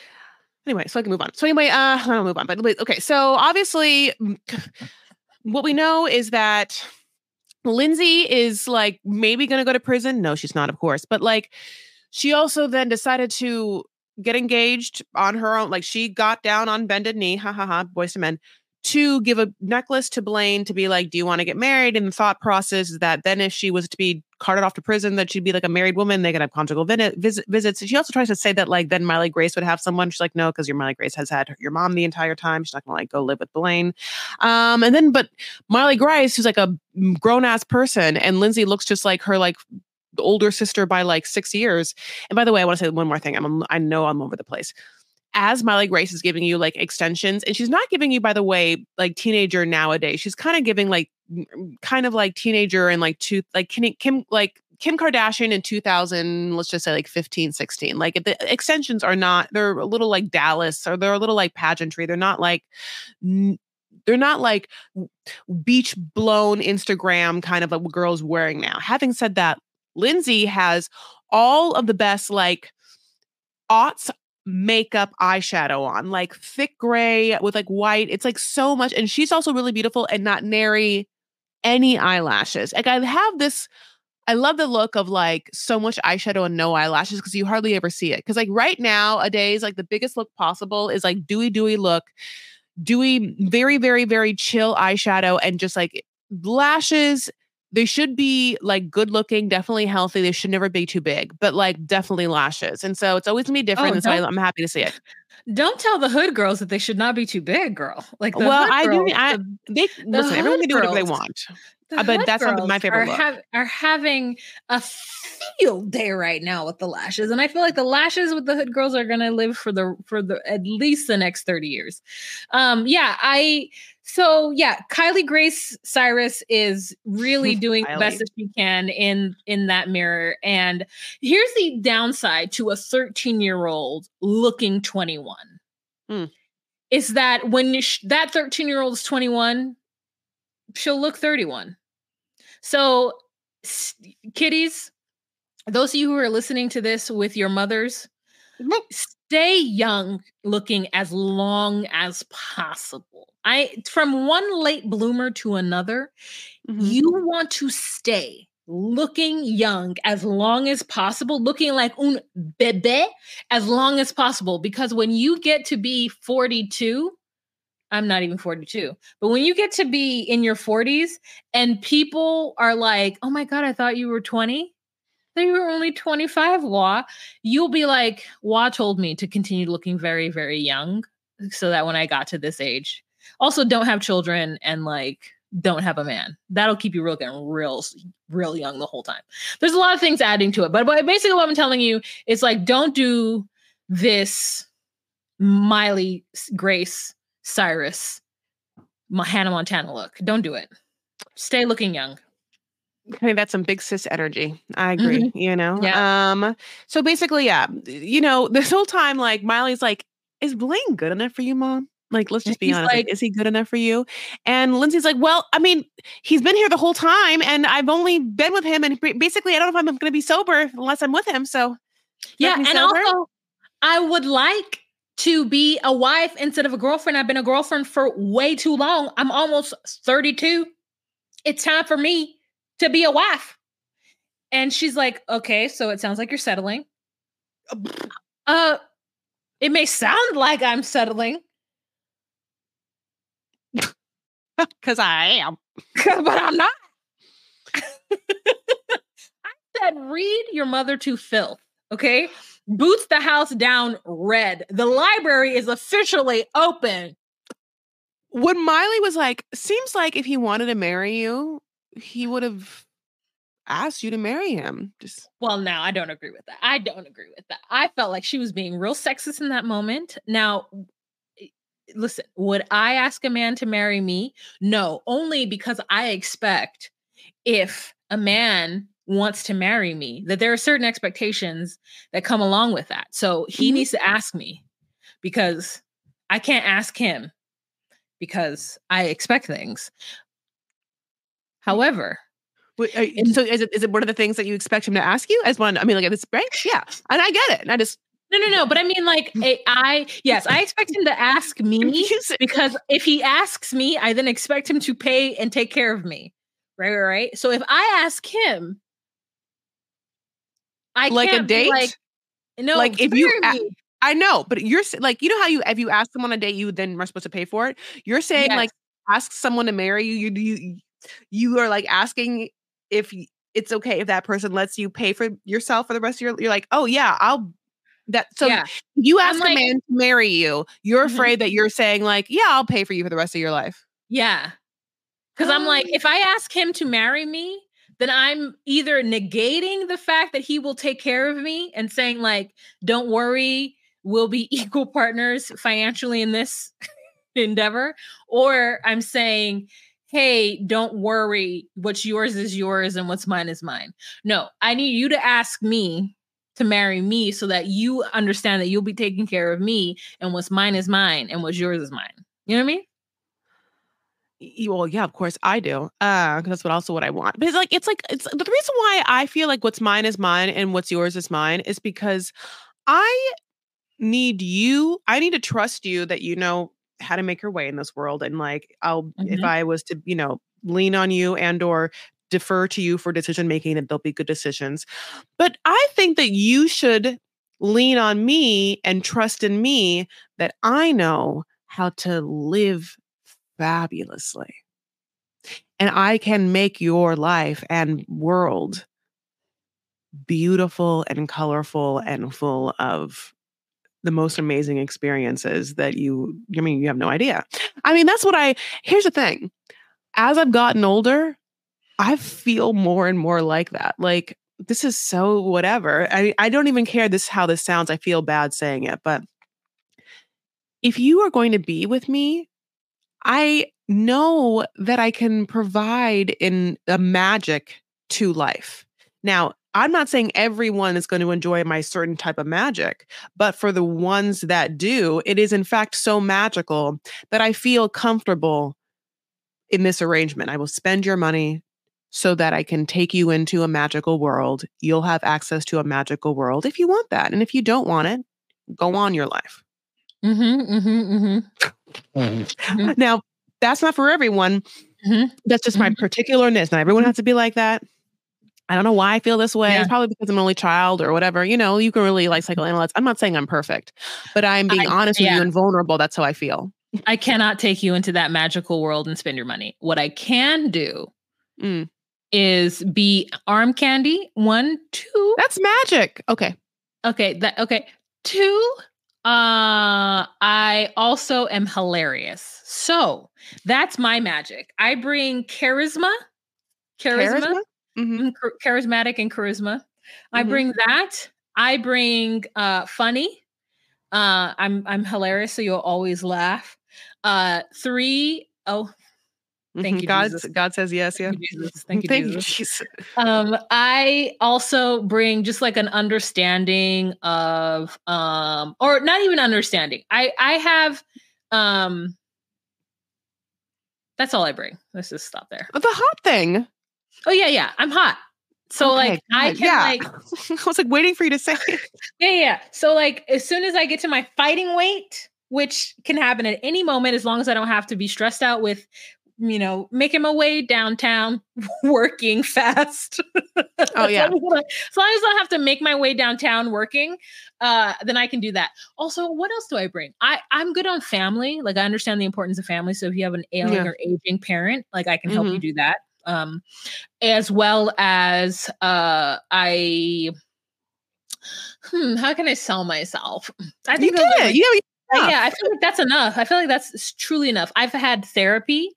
anyway, so I can move on. So anyway, uh, (laughs) I'll move on. But okay, so obviously, (laughs) what we know is that Lindsey is like maybe going to go to prison. No, she's not, of course. But like, she also then decided to get engaged on her own. Like, she got down on bended knee, ha ha ha, Boyz II Men, to give a necklace to Blaine to be like, "Do you want to get married?" And the thought process is that then, if she was to be carted off to prison, that she'd be like a married woman. They could have conjugal visit, visit, visits. And she also tries to say that like then Miley Grace would have someone. She's like, no, because your Miley Grace has had her- your mom the entire time. She's not gonna like go live with Blaine. Um, and then but Miley Grace, who's like a grown ass person, and Lindsey looks just like her like older sister by like six years. And by the way, I want to say one more thing. I'm I know I'm over the place. As Miley Grace is giving you like extensions, and she's not giving you, by the way, like teenager nowadays. She's kind of giving like kind of like teenager and like two like Kim, Kim like Kim Kardashian in 2000 let's just say like 15 16 like the extensions are not they're a little like Dallas or they're a little like pageantry. They're not like they're not like beach blown Instagram kind of like what girls wearing now. Having said that Lindsey has all of the best like aughts makeup eyeshadow on like thick gray with like white it's like so much and she's also really beautiful and not nary any eyelashes like i have this i love the look of like so much eyeshadow and no eyelashes because you hardly ever see it because like right now, a nowadays like the biggest look possible is like dewy dewy look dewy, very, very, very chill eyeshadow and just like lashes. They should be like good looking, definitely healthy. They should never be too big, but like definitely lashes. And so it's always gonna be different. Oh, and so I, I'm happy to see it. Don't tell the hood girls that they should not be too big, girl. Like, the Well, I do. girls, I the- they listen. Everyone can do whatever they want. the Uh, but that's not my favorite are, are having a field day right now with the lashes, and I feel like the lashes with the hood girls are gonna live for the for the at least the next thirty years. Um, yeah, I so yeah, Kylie Grace Cyrus is really (laughs) doing the best that she can in in that mirror. And here's the downside to a thirteen year old looking twenty one. Hmm. Is that when sh- that 13 year old is 21, she'll look 31. So, s- kiddies, those of you who are listening to this with your mothers, stay young looking as long as possible. I from one late bloomer to another, Mhm. you want to stay looking young as long as possible, looking like un bebe as long as possible. Because when you get to be 42, I'm not even 42, but when you get to be in your 40s and people are like, oh my God, I thought you were 20. They were only 25, Wah. You'll be like, Wah told me to continue looking very, very young so that when I got to this age, also don't have children and like don't have a man. That'll keep you real getting real, real young the whole time. There's a lot of things adding to it, but, but basically, what I'm telling you is like, don't do this Miley Grace Cyrus Hannah Montana look. Don't do it. Stay looking young. I think that's some big sis energy. I agree. You know. Mm-hmm. Yeah. Um. So basically, yeah. You know, this whole time, like Miley's like, "Is Blaine good enough for you, mom?" Like, let's just be He's honest. Like, is he good enough for you? And Lindsey's like, "Well, I mean, he's been here the whole time, and I've only been with him, and basically, I don't know if I'm going to be sober unless I'm with him." So, Yeah, and sober? also I would like to be a wife instead of a girlfriend. I've been a girlfriend for way too long. I'm almost 32. It's time for me to be a wife. And she's like, "Okay, so it sounds like you're settling." Uh it may sound like I'm settling, (laughs) because I am. (laughs) but I'm not. (laughs) I said, read your mother to filth. Okay. Boots the house down red. The library is officially open. When Miley was like, "Seems like if he wanted to marry you, he would have asked you to marry him." Just Well, now I don't agree with that. I don't agree with that. I felt like she was being real sexist in that moment. Now, listen, would I ask a man to marry me? No, only because I expect if a man wants to marry me, that there are certain expectations that come along with that. So he Mhm. needs to ask me because I can't ask him because I expect things. However, Wait, are you- so is it is it one of the things that you expect him to ask you as one? I mean, like at this, right? Yeah, and I get it. And I just No, no, no. But I mean, like, (laughs) eh, I yes, I expect him to ask (laughs) me because if he asks me, I then expect him to pay and take care of me. Right, right, right. So if I ask him, I Like a date? Like, no, Like, if you. I know, but you're like, you know how you if you ask someone on a date, you then are supposed to pay for it. You're saying Yes. like ask someone to marry you. You you you are like asking if it's okay if that person lets you pay for yourself for the rest of your. You're like, oh yeah, I'll. That so yeah, you ask like- a man to marry you. You're Mhm. afraid that you're saying like, yeah, I'll pay for you for the rest of your life. yeah. Because I'm like, Oh. if I ask him to marry me, then I'm either negating the fact that he will take care of me and saying like, don't worry, we'll be (laughs) equal partners financially in this (laughs) endeavor, or I'm saying, hey, don't worry, what's yours is yours and what's mine is mine. No, I need you to ask me to marry me so that you understand that you'll be taking care of me and what's mine is mine and what's yours is mine. You know what I mean? Well, yeah, of course I do. Uh, that's what also what I want. But it's like it's like it's the reason why I feel like what's mine is mine and what's yours is mine is because I need you. I need to trust you that you know how to make your way in this world. And like I'll if Mhm. I was to, you know, lean on you and or defer to you for decision making, and they'll be good decisions. But I think that you should lean on me and trust in me that I know how to live fabulously. And I can make your life and world beautiful and colorful and full of the most amazing experiences that you I mean you have no idea. I mean that's what I here's the thing. As I've gotten older, I feel more and more like that. Like this is so whatever. I I don't even care this how this sounds. I feel bad saying it, but if you are going to be with me, I know that I can provide in a magic to life. Now, I'm not saying everyone is going to enjoy my certain type of magic, but for the ones that do, it is in fact so magical that I feel comfortable in this arrangement. I will spend your money so that I can take you into a magical world. You'll have access to a magical world if you want that. And if you don't want it, go on your life. Mm-hmm, mm-hmm, mm-hmm. (laughs) Now, that's not for everyone. Mhm. That's just my Mhm. particularness. Not everyone has to be like that. I don't know why I feel this way. Yeah. It's probably because I'm an only child or whatever. You know, you can really like psychoanalyze. I'm not saying I'm perfect, but I'm being I- honest with you and vulnerable. That's how I feel. I cannot take you into that magical world and spend your money. What I can do Mm. Is be arm candy. One, two. That's magic. Okay. Okay, that okay. Two. Uh, I also am hilarious. So that's my magic. I bring charisma, charisma, Charisma? Mhm. mm, char- charismatic and charisma. I Mhm. bring that. I bring uh funny. Uh I'm I'm hilarious, so you'll always laugh. Uh three oh Thank Mhm. you, God, Jesus. God says yes. Yeah. (laughs) thank you, Jesus. Thank you, Thank Jesus. you, Jesus. Um, I also bring just like an understanding of um or not even understanding. I I have um that's all I bring. Let's just stop there. The hot thing. Oh yeah, yeah. I'm hot. So Okay, like I can yeah. like (laughs) I was like waiting for you to say. it. (laughs) Yeah, yeah, yeah. So like as soon as I get to my fighting weight, which can happen at any moment as long as I don't have to be stressed out with you know, making my way downtown, (laughs) working fast. Oh, yeah. as, long as, I, as long as I have to make my way downtown working, uh, then I can do that. Also, what else do I bring? I I'm good on family. Like I understand the importance of family. So if you have an ailing Yeah. or aging parent, like I can help Mhm. you do that. Um, as well as uh, I. Hmm, how can I sell myself? I think are, did. like, You enough. yeah, I feel like that's enough. I feel like that's truly enough. I've had therapy.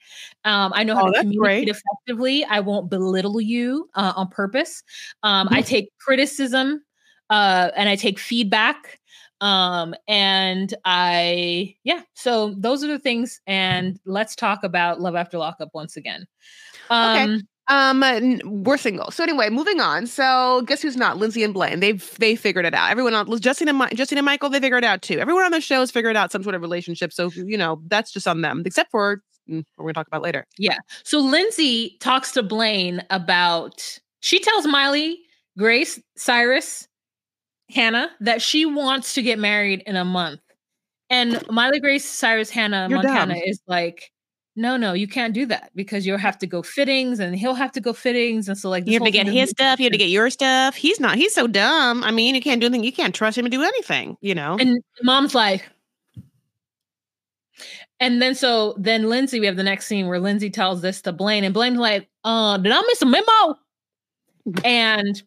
Um, I know how Oh, to communicate great. effectively. I won't belittle you uh, on purpose. Um, I Mhm. take criticism uh, and I take feedback. Um, and I, yeah, so those are the things. And let's talk about Love After Lockup once again. Okay. Um, we're single. So anyway, moving on. So guess who's not? Lindsey and Blaine. They've they figured it out. Everyone on Justin and Justin and Michael, they figured it out too. Everyone on the show has figured out some sort of relationship. So you know that's just on them. Except for mm, we're gonna talk about later. Yeah. So Lindsey talks to Blaine about she tells Miley, Grace, Cyrus, Hannah that she wants to get married in a month. And Miley, Grace, Cyrus, Hannah, You're Montana dumb. is like, no, no, you can't do that because you'll have to go fittings and he'll have to go fittings. And so like this You have to get his stuff. You have to get your stuff. He's not. He's so dumb. I mean, you can't do anything. You can't trust him to do anything. You know. And mom's like, and then so then Lindsey, we have the next scene where Lindsey tells this to Blaine, and Blaine's like, uh, did I miss a memo? (laughs) And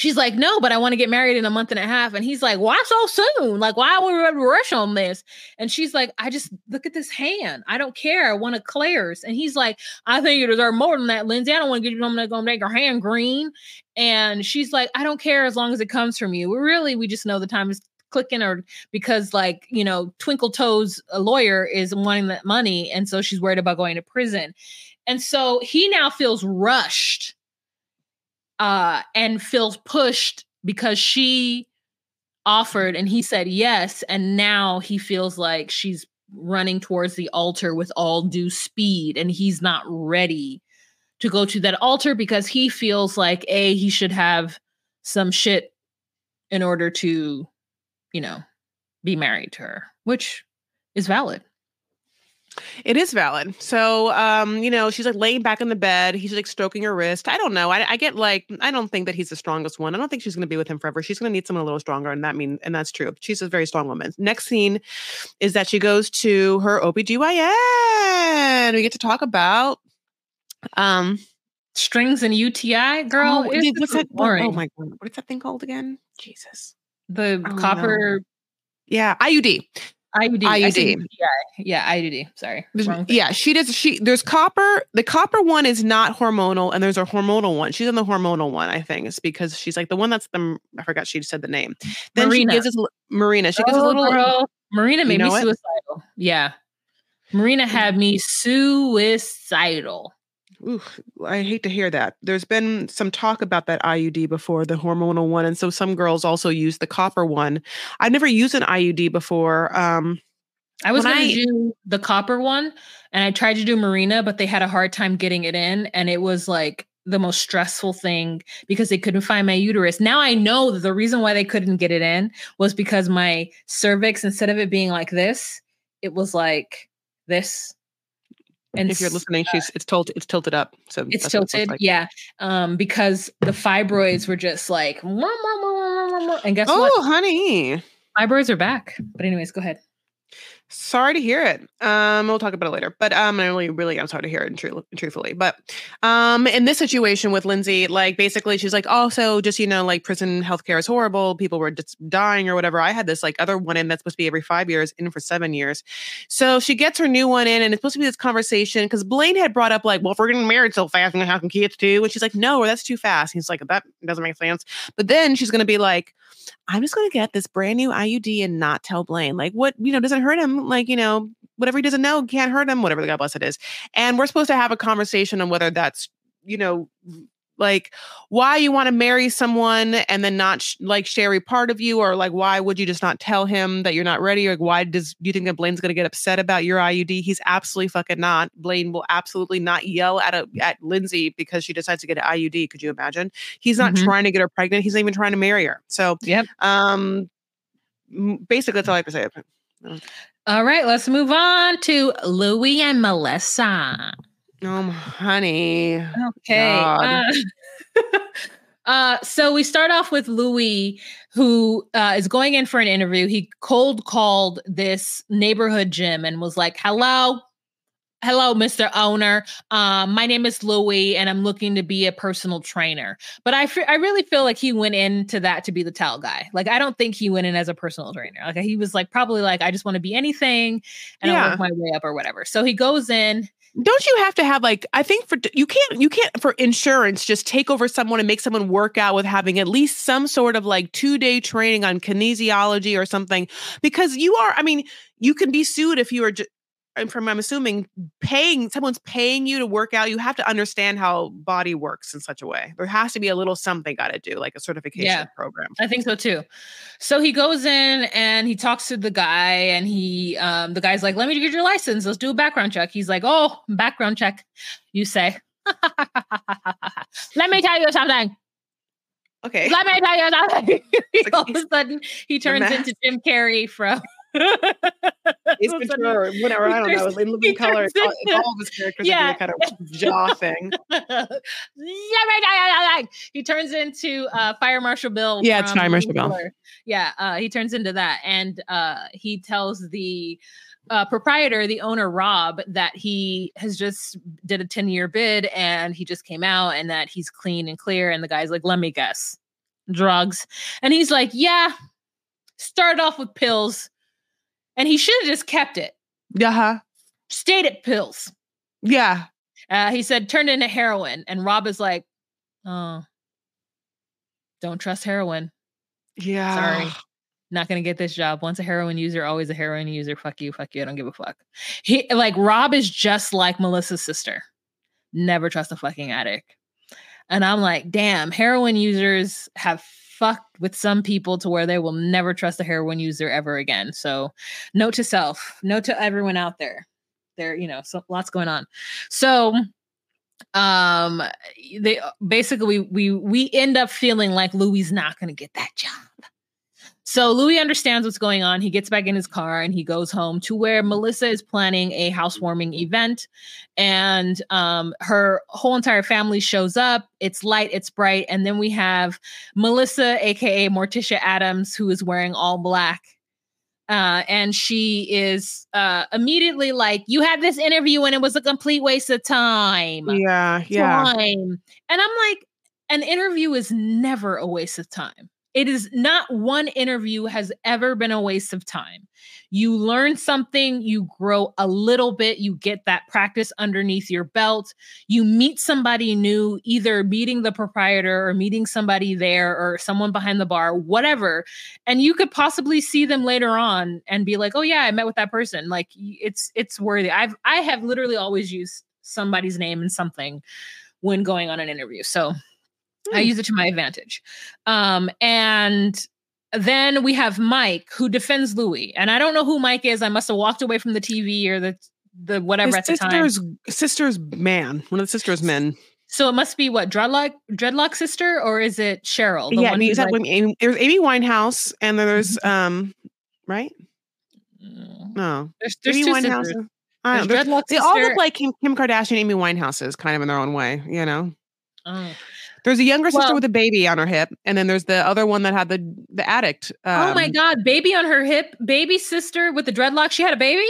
she's like, no, but I want to get married in a month and a half. And he's like, why so soon? Like, why would we rush on this? And she's like, I just look at this hand. I don't care. I want a Claire's. And he's like, I think you deserve more than that, Lindsey. I don't want to get you I'm gonna make your hand green. And she's like, I don't care as long as it comes from you. We really, we just know the time is clicking or because like you know twinkle toes a lawyer is wanting that money and so she's worried about going to prison and so he now feels rushed uh and feels pushed because she offered and he said yes and now he feels like she's running towards the altar with all due speed and he's not ready to go to that altar because he feels like a he should have some shit in order to you know be married to her which is valid It is valid. So, um, you know, she's like laying back in the bed. He's like stroking her wrist. I don't know. I, I get like, I don't think that he's the strongest one. I don't think she's going to be with him forever. She's going to need someone a little stronger, and that means, and that's true. She's a very strong woman. Next scene is that she goes to her OBGYN. We get to talk about, um, Strings and UTI, girl. oh, dude, what's that? boring. oh my god, what is that thing called again? Jesus. the copper Yeah, IUD. IUD. I said IUD. UTI. Yeah, IUD. Sorry. There's- Wrong thing. yeah, she does. She there's copper. The copper one is not hormonal, and there's a hormonal one. She's on the hormonal one, I think. It's because she's like the one that's the. I forgot she said the name. Then Mirena. she gives us Mirena. She gives us a Oh, little. girl. Mirena made me know it? suicidal. Yeah. Mirena had me suicidal. Ooh, I hate to hear that. There's been some talk about that IUD before, the hormonal one, and so some girls also use the copper one. I've never used an IUD before. Um, I was going to do the copper one and I tried to do Mirena, but they had a hard time getting it in. And it was like the most stressful thing because they couldn't find my uterus. Now I know that the reason why they couldn't get it in was because my cervix, instead of it being like this, it was like this. And if you're listening, she's it's tilted. It's tilted up. So it's what it tilted like. yeah um because the fibroids were just like and guess Oh, what honey. fibroids are back but anyways go ahead Sorry to hear it. Um, we'll talk about it later. But um, I really, really am sorry to hear it. True, truthfully, but um, in this situation with Lindsey, like basically, she's like, also just you know, like prison healthcare is horrible. People were just dying or whatever. I had this like other one in that's supposed to be every five years, in for seven years. So she gets her new one in, and it's supposed to be this conversation because Blaine had brought up like, well, if we're getting married so fast, we're gonna having kids too, and she's like, no, that's too fast. He's like, that doesn't make sense. But then she's gonna be like. I'm just going to get this brand new IUD and not tell Blaine. Like, what, you know, doesn't hurt him. Like, you know, whatever he doesn't know can't hurt him, whatever the God bless it is. And we're supposed to have a conversation on whether that's, you know, like why you want to marry someone and then not sh- like share a part of you, or like why would you just not tell him that you're not ready? Or like, why does do you think that Blaine's going to get upset about your IUD? He's absolutely fucking not. Blaine will absolutely not yell at a at Lindsey because she decides to get an IUD. Could you imagine? He's not Mhm. trying to get her pregnant. He's not even trying to marry her. So yep um, basically, that's all I have to say. all right let's move on to louie and melissa Um, honey, okay uh, (laughs) uh, so we start off with louie who uh, is going in for an interview. He cold called this neighborhood gym and was like hello hello mr owner. Um, my name is louie and i'm looking to be a personal trainer. But I fe- I really feel like he went into that to be the towel guy. Like i don't think he went in as a personal trainer. Like he was like probably like i just want to be anything and i'll work my way up or whatever. So he goes in don't you have to have like I think for you can't you can't for insurance just take over someone and make someone work out with having at least some sort of like two day training on kinesiology or something because you are I mean you can be sued if you are. And from I'm assuming paying someone's paying you to work out, you have to understand how body works in such a way. There has to be a little something got to do, like a certification Yeah. program. I think so too. So he goes in and he talks to the guy, and he, um, the guy's like, "Let me get your license. Let's do a background check." He's like, "Oh, background check." You say, (laughs) "Let me tell you something. Okay. Let me tell you something." (laughs) All of a sudden, he turns into Jim Carrey from. Ace All of a sudden, Ventura, or whatever. I don't know. In he living color, it's all, it's all of his characters Yeah. yeah. kind of jaw thing. (laughs) he turns into uh, Fire Marshal Bill. Yeah, it's Fire Marshal Bill. Yeah, uh, he turns into that, and uh, he tells the uh, proprietor, the owner Rob, that he has just did a ten year bid, and he just came out, and that he's clean and clear. And the guy's like, "Let me guess, drugs," and he's like, "Yeah." Started off with pills, and he should have just kept it. Yeah. huh. Stayed at pills. Yeah. Uh, he said turned into heroin, and Rob is like, "Oh, don't trust heroin. Yeah. Sorry, not gonna get this job. Once a heroin user, always a heroin user. Fuck you, fuck you. I don't give a fuck." He like Rob is just like Melissa's sister. Never trust a fucking addict. And I'm like, damn, heroin users have fucked with some people to where they will never trust a heroin user ever again. So, note to self, note to everyone out there. There, you know, so lots going on. So, um, they basically we we we end up feeling like Louie not going to get that job. So Louie understands what's going on. He gets back in his car and he goes home to where Melissa is planning a housewarming event. And um, her whole entire family shows up. It's light, it's bright. And then we have Melissa, aka Morticia Addams, who is wearing all black. Uh, and she is uh, immediately like, You had this interview and it was a complete waste of time. Yeah, yeah. Time. And I'm like, An interview is never a waste of time. It is not one interview has ever been a waste of time. You learn something, you grow a little bit, you get that practice underneath your belt. You meet somebody new, either meeting the proprietor or meeting somebody there or someone behind the bar, whatever. And you could possibly see them later on and be like, "Oh yeah, I met with that person." Like it's it's worthy. I've I have literally always used somebody's name and something when going on an interview. So I Hmm. use it to my advantage. Um, and then we have Mike who defends Louie. And I don't know who Mike is. I must have walked away from the TV or the the whatever His at the time. sister's sister's man, one of the sister's men. So it must be what dreadlock dreadlock sister or is it Cheryl? yeah, one mean, who's exactly. like- Amy, there's Amy Winehouse, and then there's um, right? Mm, No, There's, there's Amy Winehouse. sisters. I don't, there's- dreadlock they all look like Kim, Kim Kardashian, Amy Winehouses, kind of in their own way. You know, Oh. There's a younger sister Well- with a baby on her hip, and then there's the other one that had the the addict. oh my um, god, baby on her hip, baby sister with the dreadlock. She had a baby?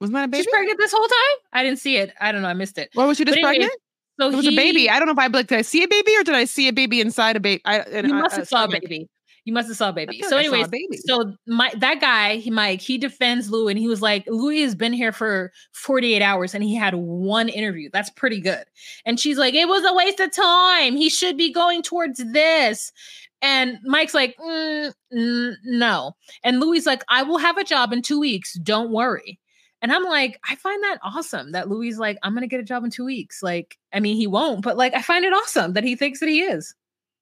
Wasn't that a baby? She's pregnant this whole time? I didn't see it. I don't know. I missed it. Or was she just But anyway, pregnant? So It was he, a baby. I don't know if I like. Did I see a baby or did I see a baby inside a baby? I, You must uh, have saw a okay. baby. You must have saw baby. So, like I saw a anyways, baby. so my that guy, he Mike, he defends Louie, and he was like, Louie has been here for 48 hours, and he had one interview. That's pretty good. And she's like, it was a waste of time. He should be going towards this. And Mike's like, "Mm, n- no. And Louie like, I will have a job in two weeks. Don't worry. And I'm like, I find that awesome that Louie like, I'm gonna get a job in two weeks. Like, I mean, he won't, but like, I find it awesome that he thinks that he is.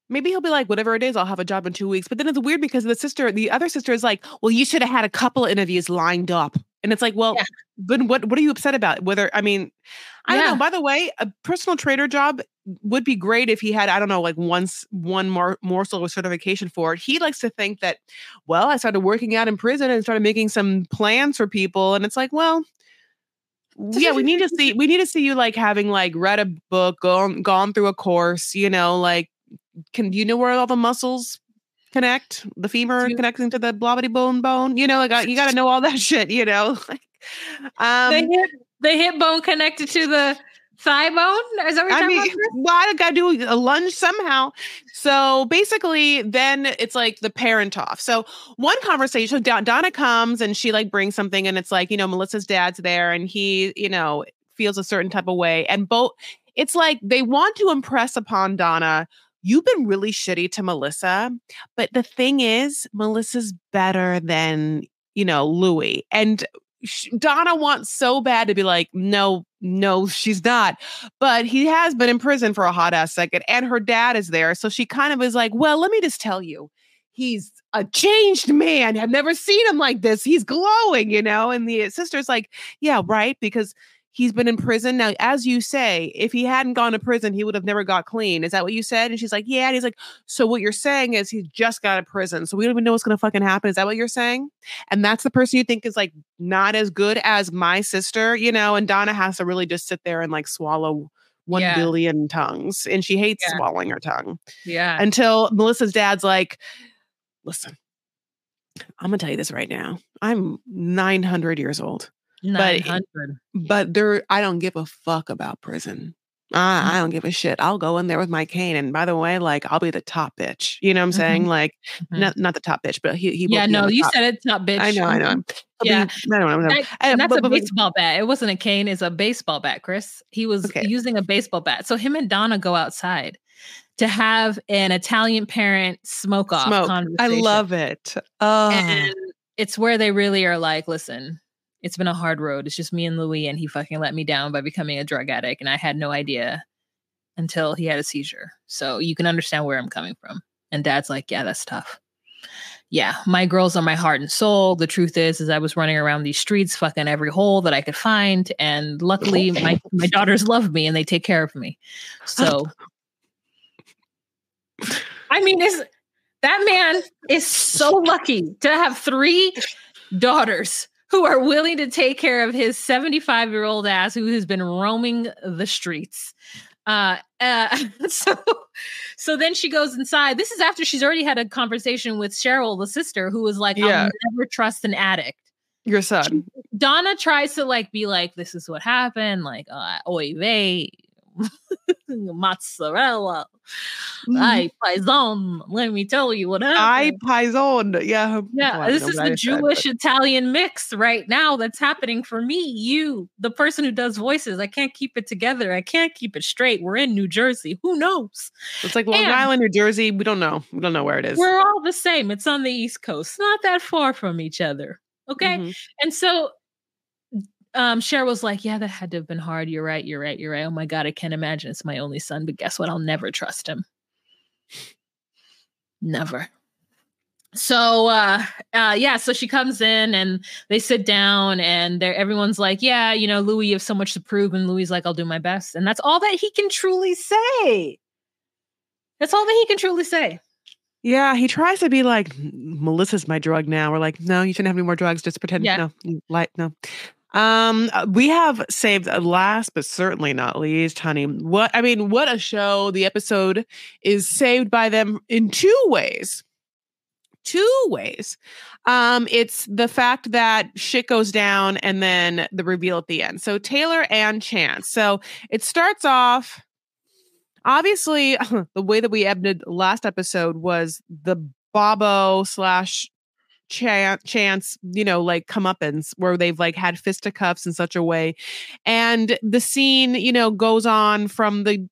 Maybe he'll be like, whatever it is, I'll have a job in two weeks. But then it's weird because the sister, the other sister is like, well, you should have had a couple of interviews lined up. And it's like, well, Yeah. then what what are you upset about? Whether I mean, I don't know. By the way, a personal trader job would be great if he had, I don't know, like once one more morsel of certification for it. He likes to think that, well, I started working out in prison and started making some plans for people. And it's like, well, yeah, we need to see we need to see you like having like read a book, gone gone through a course, you know, like can you know where all the muscles connect? The femur connecting to the blobbity bone bone, you know, like you got to know all that (laughs) shit, you know. Like, um, the hip, the hip bone connected to the thigh bone. Is that what you're I mean, about? Well, I got to do a lunge somehow. So basically, then it's like the parent off. So one conversation, Don- Donna comes and she like brings something, and it's like you know Melissa's dad's there, and he you know feels a certain type of way, and both. It's like they want to impress upon Donna. You've been really shitty to Melissa, but the thing is, Melissa's better than you know Louie, and Donna wants so bad to be like, no, no, she's not. But he has been in prison for a hot ass second, and her dad is there. So she kind of is like, well, let me just tell you, he's a changed man. I've never seen him like this. He's glowing, you know? And the sister's like, yeah, right. Because he's been in prison. Now, as you say, if he hadn't gone to prison, he would have never got clean. Is that what you said? And she's like, yeah. And he's like, so what you're saying is he just got out of prison. So we don't even know what's going to fucking happen. Is that what you're saying? And that's the person you think is like not as good as my sister, you know? And Donna has to really just sit there and like swallow one Yeah. billion tongues. And she hates Yeah. swallowing her tongue Yeah. until Melissa's dad's like, listen, I'm gonna tell you this right now. I'm 900 years old, Hundred. but there, I don't give a fuck about prison. I, mm. I don't give a shit. I'll go in there with my cane, and by the way, like I'll be the top bitch. You know what I'm saying? Mm-hmm. Like Mhm. not not the top bitch, but he he. Yeah, no, you top. said it's not bitch. I know, I know. Um, yeah. be- I don't know. That- eh, I- that's but- a but- baseball bat. It wasn't a cane, it's a baseball bat, Chris. He was Okay. using a baseball bat. So him and Donna go outside to have an Italian parent smoke off Smoke. conversation. I love it. Oh, and it's where they really are like, listen, it's been a hard road. It's just me and Louie, and he fucking let me down by becoming a drug addict, and I had no idea until he had a seizure. So you can understand where I'm coming from. And Dad's like, yeah, that's tough. Yeah, my girls are my heart and soul. The truth is, is I was running around these streets, fucking every hole that I could find, and luckily, my (laughs) my daughters love me and they take care of me. So, I mean, is That man is so lucky to have three daughters who are willing to take care of his 75 year old ass who has been roaming the streets. Uh, uh, (laughs) so, so then she goes inside. This is after she's already had a conversation with Cheryl, the sister, who was like, Yeah. "I'll never trust an addict." Your son. Donna tries to like be like, "This is what happened." Like, uh, oy vey, (laughs) mozzarella, I paisan. Let me tell you what happened. I happened. Paisan. Yeah. Yeah, Well, this is the I said, but- Jewish Italian mix right now that's happening for me. You, the person who does voices, I can't keep it together. I can't keep it straight. We're in New Jersey. Who knows? It's like Long And- Island, New Jersey. We don't know. We don't know where it is. We're all the same. It's on the East Coast, not that far from each other. Okay. Mhm. And so um Cher was like, Yeah, that had to have been hard. You're right. You're right. You're right. Oh my God, I can't imagine it's my only son, but guess what? I'll never trust him. Never. So uh uh yeah, so she comes in and they sit down and they're everyone's like, Yeah, you know, Louie, you have so much to prove. And Louie like, I'll do my best. And that's all that he can truly say. That's all that he can truly say. Yeah, he tries to be like Melissa's my drug now. We're like, no, you shouldn't have any more drugs. Just pretend. Yeah. No, light. No. Um, uh, we have saved last, but certainly not least, honey. What I mean, what a show! The episode is saved by them in two ways. Two ways. Um, it's the fact that shit goes down and then the reveal at the end. So Taylor and Chance. So it starts off obviously (laughs) the way that we ended last episode was the Bobo slash chance, chance, you know, like comeuppance where they've like had fisticuffs in such a way. And the scene, you know, goes on from the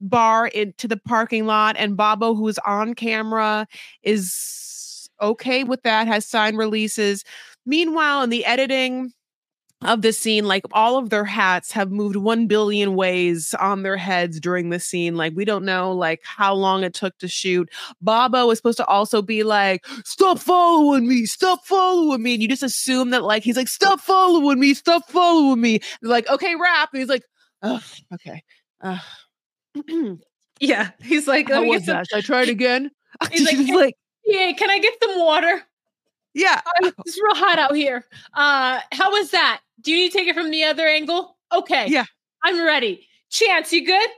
bar into the parking lot, and Bobo, who is on camera, is okay with that, has signed releases. Meanwhile, in the editing, of the scene like all of their hats have moved 1 billion ways on their heads during the scene like we don't know like how long it took to shoot Bobo was supposed to also be like stop following me stop following me and you just assume that like he's like stop following me stop following me They're like okay rap and he's like oh okay uh, (clears throat) Yeah. He's like, let me get some, that Should I tried (laughs) again (laughs) He's like, She's like yeah, can I get some water? yeah Oh, It's real hot out here. Uh, how was that? Do you need to take it from the other angle? Okay. Yeah. I'm ready. Chance, you good?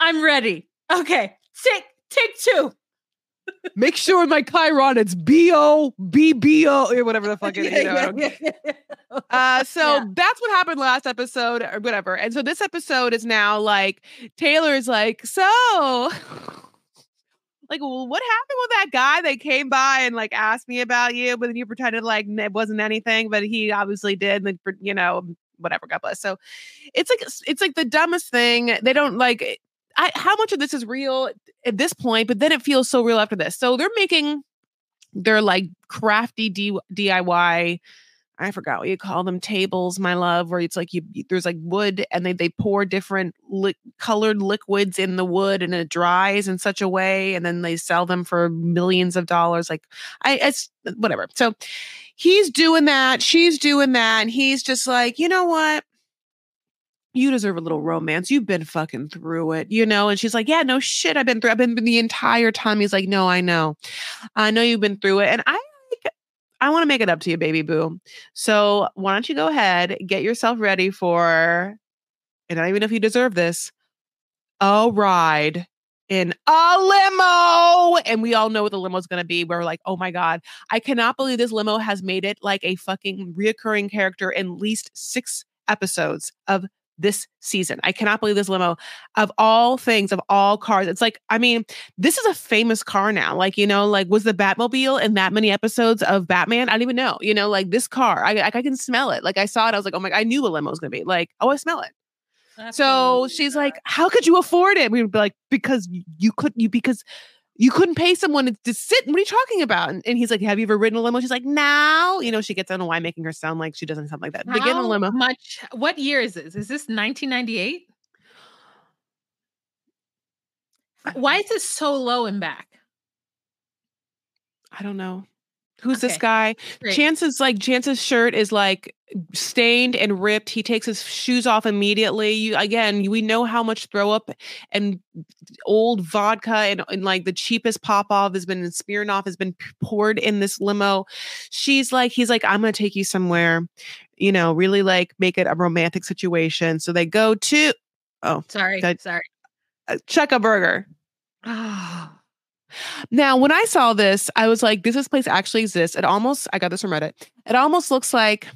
I'm ready. Okay. Take take two. make sure in my chyron it's B-O B-B-O or whatever the fuck it is (laughs) you know, I don't Uh, so Yeah. that's what happened last episode or whatever. And so this episode is now like Taylor's like, so (laughs) like well, what happened that guy that came by and like asked me about you, but then you pretended like it wasn't anything, but he obviously did, then, you know, whatever, God bless. So it's like it's like the dumbest thing. They don't like I, how much of this is real at this point, but then it feels so real after this. So they're making their like crafty D- DIY I forgot what you call them tables, my love, where it's like you there's like wood and they they pour different li- colored liquids in the wood and it dries in such a way and then they sell them for millions of dollars. Like I it's uh, whatever. So he's doing that, she's doing that, and he's just like, you know what? You deserve a little romance. You've been fucking through it, you know? And she's like, Yeah, no shit. I've been through I've been the entire time. He's like, No, I know. I know you've been through it. And I I want to make it up to you, baby boo. So why don't you go ahead, get yourself ready for, and I don't even know if you deserve this, a ride in a limo. And we all know what the limo is going to be. We're like, oh my God, I cannot believe this limo has made it like a fucking reoccurring character in at least six episodes of this season. I cannot believe this limo of all things, of all cars. It's like, I mean, this is a famous car now. Like, you know, like was the Batmobile in that many episodes of Batman? I don't even know. You know, like this car, I, I, I can smell it. Like I saw it. I was like, oh my, I knew a limo was going to be like, oh, I smell it. So she's like, "How could you afford it?" We would be like, "Because you couldn't. You because you couldn't pay someone to, to sit. What are you talking about?" And, and he's like, "Have you ever ridden a limo?" She's like, "No." You know, she gets on a why making her sound like she doesn't sound like that. They get in a limo. Much. What year is this? Is this 1998? Why is it so low and back? I don't know. Who's this guy? Great. Chance's like Chance's shirt is like stained and ripped. He takes his shoes off immediately. You again, we know how much throw up and old vodka and, and like the cheapest pop off has been Smirnoff has been poured in this limo. She's like, he's like, I'm gonna take you somewhere, you know, really like make it a romantic situation. So they go to oh Sorry. That- sorry. uh, Chuck a Burger. Oh. Now, when I saw this, I was like, does this place actually exist? It almost, I got this from Reddit. It almost looks like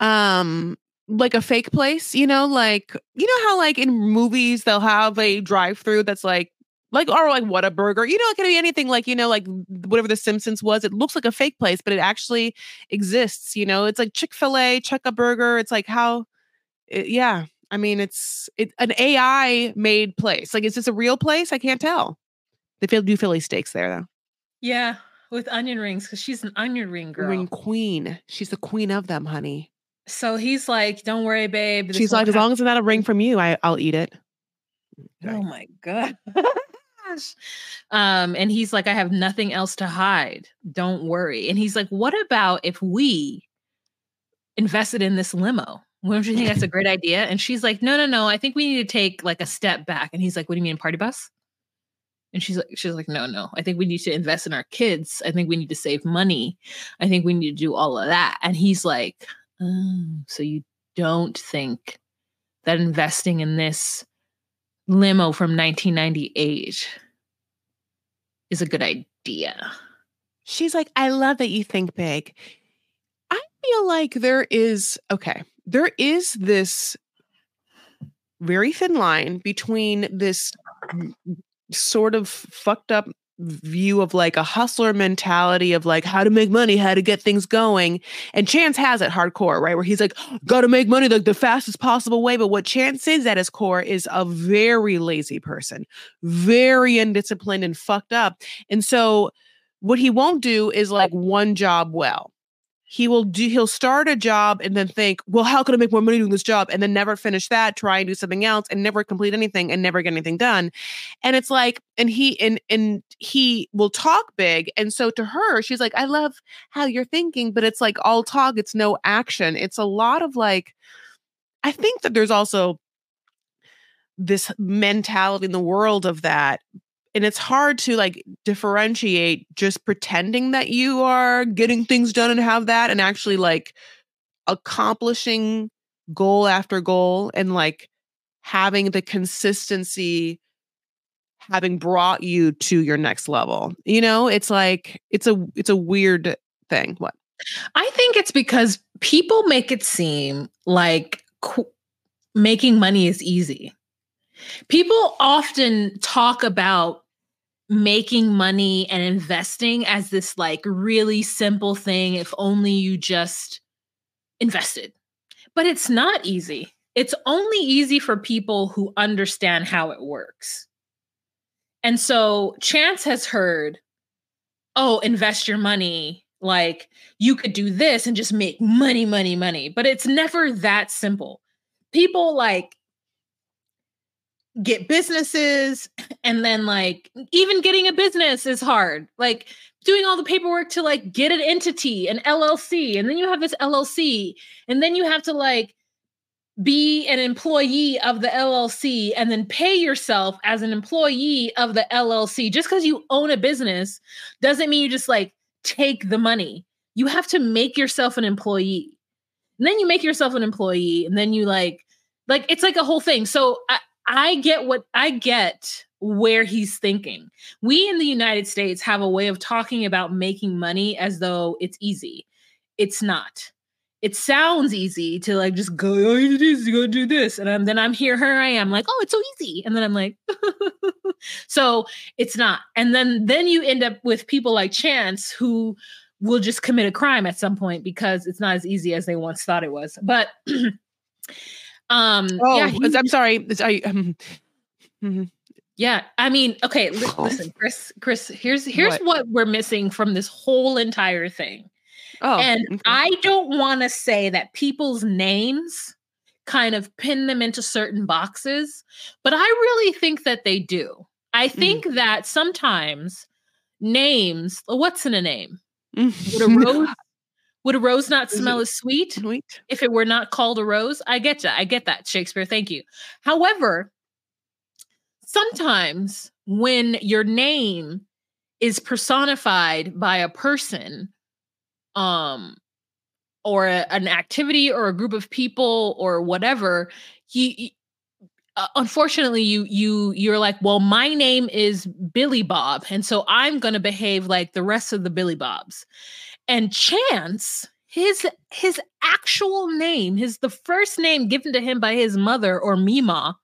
um like a fake place, you know, like you know how like in movies they'll have a drive-through that's like like or like what a burger, you know, it could be anything like, you know, like whatever the Simpsons was. It looks like a fake place, but it actually exists, you know. It's like Chick-fil-A, Chuck a Burger. It's like how it- yeah. I mean, it's it, an AI made place. Like, is this a real place? I can't tell. They feel do Philly steaks there though. Yeah, with onion rings because she's an onion ring girl. Ring queen. She's the queen of them, honey. So he's like, "Don't worry, babe." She's like, as long as it's not a ring from you, I, I'll eat it. happen." Oh my god. (laughs) um, and he's like, "I have nothing else to hide. Don't worry." And he's like, "What about if we invested in this limo?" Wouldn't you think that's a great idea? And she's like, no, no, no. I think we need to take like a step back. And he's like, what do you mean, party bus? And she's like, she's like, no, no. I think we need to invest in our kids. I think we need to save money. I think we need to do all of that. And he's like, oh, so you don't think that investing in this limo from 1998 is a good idea? She's like, I love that you think big. I feel like there is, okay, there is this very thin line between this sort of fucked up view of like a hustler mentality of like how to make money, how to get things going. And Chance has it hardcore, right? Where he's like, gotta make money the fastest possible way. But what Chance is at his core is a very lazy person, very undisciplined and fucked up. And so what he won't do is like one job well. He will do he'll start a job and then think, well, how can I make more money doing this job? And then never finish that, try and do something else and never complete anything and never get anything done. And it's like, and he and and he will talk big. And so to her, she's like, I love how you're thinking, but it's like all talk, it's no action. It's a lot of like, I think that there's also this mentality in the world of that and it's hard to like differentiate just pretending that you are getting things done and have that and actually like accomplishing goal after goal and like having the consistency having brought you to your next level you know it's like it's a it's a weird thing what I think it's because people make it seem like qu- making money is easy. People often talk about making money and investing as this like really simple thing if only you just invested. But it's not easy. It's only easy for people who understand how it works. And so Chance has heard, oh, invest your money. Like you could do this and just make money, money, money. But it's never that simple. People like get businesses (clears throat) and then like even getting a business is hard. Like doing all the paperwork to like get an entity, an LLC, and then you have this LLC, and then you have to like be an employee of the LLC and then pay yourself as an employee of the LLC. Just because you own a business doesn't mean you just like take the money. You have to make yourself an employee. And then you make yourself an employee and then you like like it's like a whole thing. So I I get what I get where he's thinking. We in the United States have a way of talking about making money as though it's easy. It's not it sounds easy to like just go, oh, it is, gotta do this. And I'm, then I'm here, here I am, like, oh, it's so easy. And then I'm like, (laughs) so it's not. And then then you end up with people like Chance who will just commit a crime at some point because it's not as easy as they once thought it was. But (clears throat) um oh yeah, he- i'm sorry I, um, mhm. yeah, I mean, okay, li- listen, Chris, Chris, here's here's What? what we're missing from this whole entire thing. oh and okay. I don't want to say that people's names kind of pin them into certain boxes, but I really think that they do. I think that sometimes names. What's in a name? (laughs) Would a Mm-hmm. rose would a rose not smell as sweet Sweet. if it were not called a rose? I get that. I get that, Shakespeare. Thank you. However, sometimes when your name is personified by a person, um, or a- an activity or a group of people or whatever, you, you- uh, unfortunately you you you're like, well, my name is Billy Bob, and so I'm going to behave like the rest of the Billy Bobs. And Chance, his his actual name, his the first name given to him by his mother or Mima,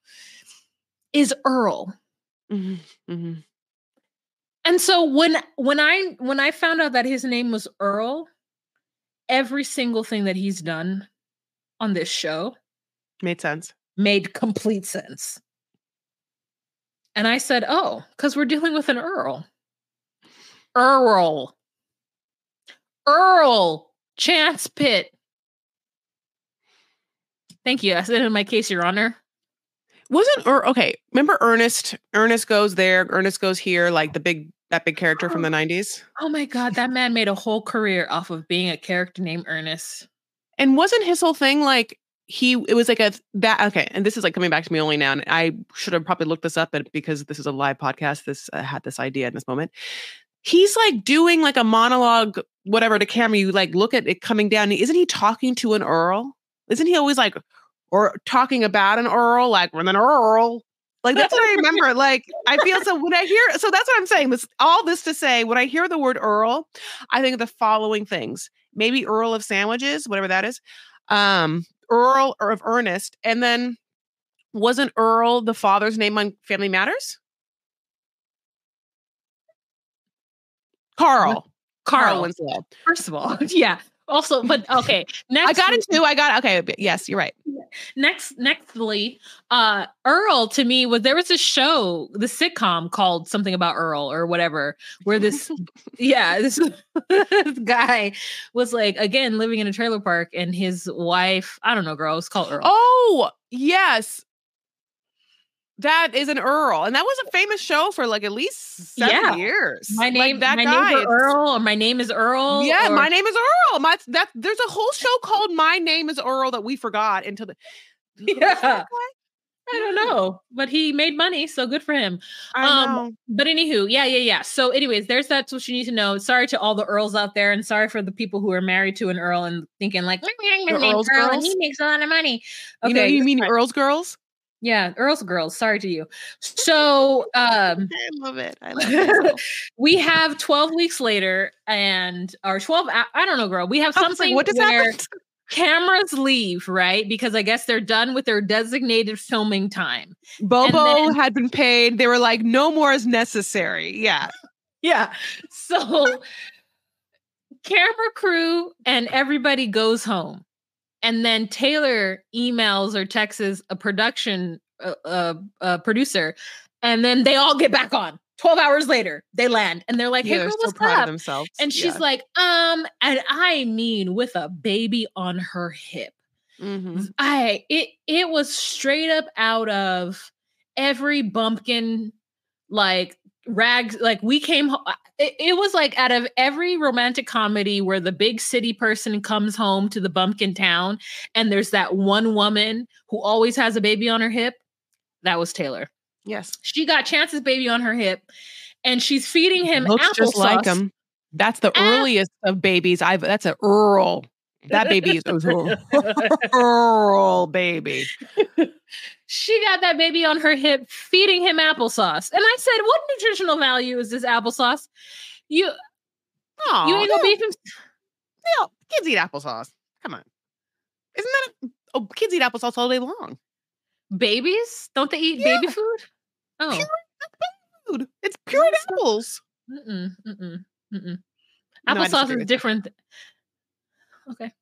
is Earl. Mhm, mhm. And so when when I when I found out that his name was Earl, every single thing that he's done on this show Made sense. made complete sense. And I said, "Oh, cuz we're dealing with an Earl." Earl. Earl Chance Pitt. Thank you. I said in my case, Your Honor. Wasn't or okay? Remember Ernest? Ernest goes there. Ernest goes here. Like the big that big character from the nineties. Oh my god, that man made a whole career off of being a character named Ernest. And wasn't his whole thing like he? It was like a that okay. And this is like coming back to me only now. And I should have probably looked this up, but because this is a live podcast, this uh, had this idea in this moment. He's like doing like a monologue, whatever to camera. You like look at it coming down. Isn't he talking to an earl? Isn't he always like or talking about an earl, like with an earl? Like that's what I (laughs) remember. Like I feel so when I hear so that's what I'm saying. This all this to say when I hear the word Earl, I think of the following things. Maybe Earl of sandwiches, whatever that is. Um, Earl or of Ernest, and then wasn't Earl the father's name on Family Matters? Carl. Carl Carl. Winslow. First of all, (laughs) yeah. Also, but (laughs) okay. Next, I got it too. I got okay. Yes, you're right. next, nextly, uh, Earl to me was there was a show, the sitcom called something about Earl or whatever, where this, (laughs) yeah, this, this guy was like again living in a trailer park, and his wife, I don't know, girl, it's called Earl. Oh, yes. That is an Earl. And that was a famous show for like at least seven Yeah. years. my Like, name, that my guy. name is Earl, or my name is Earl. Yeah, or- my name is Earl. My that there's a whole show called My Name is Earl that we forgot until the (laughs) Who was that Yeah. I don't know, but he made money, so good for him. I Um, know. But anywho, yeah, yeah, yeah. So, anyways, there's that's what you need to know. Sorry to all the earls out there, and sorry for the people who are married to an earl and thinking like, "My name is Earl's Earl, and girls? he makes a lot of money. you know Okay, you mean. Earl's girls? Yeah, earls girls. Sorry to you. So, (laughs) um, I love it. I love it. (laughs) we have 12 weeks later, and or 12. I, don't know, girl. We have was like, something what just where happened? (laughs) cameras leave, right? Because I guess they're done with their designated filming time. Bobo then- had been paid. They were like, no more is necessary. Yeah. Yeah. So camera crew and everybody goes home. And then Taylor emails or texts a production uh, uh, uh, producer, and then they all get back on. 12 hours later, they land and they're like, hey, yeah, girl, so what's proud up? of themselves. And she's like, um, and I mean, with a baby on her hip. Mhm. I it it was straight up out of every bumpkin like rags like we came ho- it, it was like out of every romantic comedy where the big city person comes home to the bumpkin town and there's that one woman who always has a baby on her hip that was Taylor yes. she got Chance's baby on her hip and she's feeding him Looks just like applesauce. him. That's the earliest of babies. I've that's a Earl. That baby is Earl (laughs) baby. she got that baby on her hip feeding him applesauce and i said what nutritional value is this applesauce you Oh, you ain't gonna beef him no, kids eat applesauce. Come on. Isn't that a, oh kids eat applesauce all day long? babies don't they eat Yeah. baby food oh Pure Food. It's pure apples. mm-mm, mm-mm, mm-mm. Applesauce disagree is different okay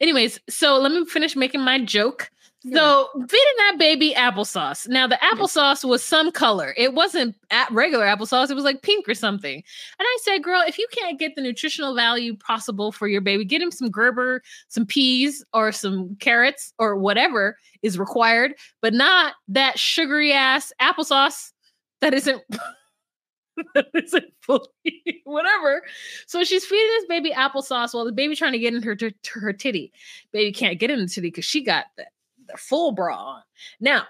anyways so let me finish making my joke So feeding that baby applesauce. Now the applesauce was some color. It wasn't at regular applesauce. It was like pink or something. And I said, "Girl, if you can't get the nutritional value possible for your baby, get him some Gerber, some peas, or some carrots, or whatever is required, but not that sugary ass applesauce that isn't (laughs) (laughs) whatever. So she's feeding this baby applesauce while the baby trying to get in her to, to her titty. Baby can't get in the titty because she got the, the full bra on. Now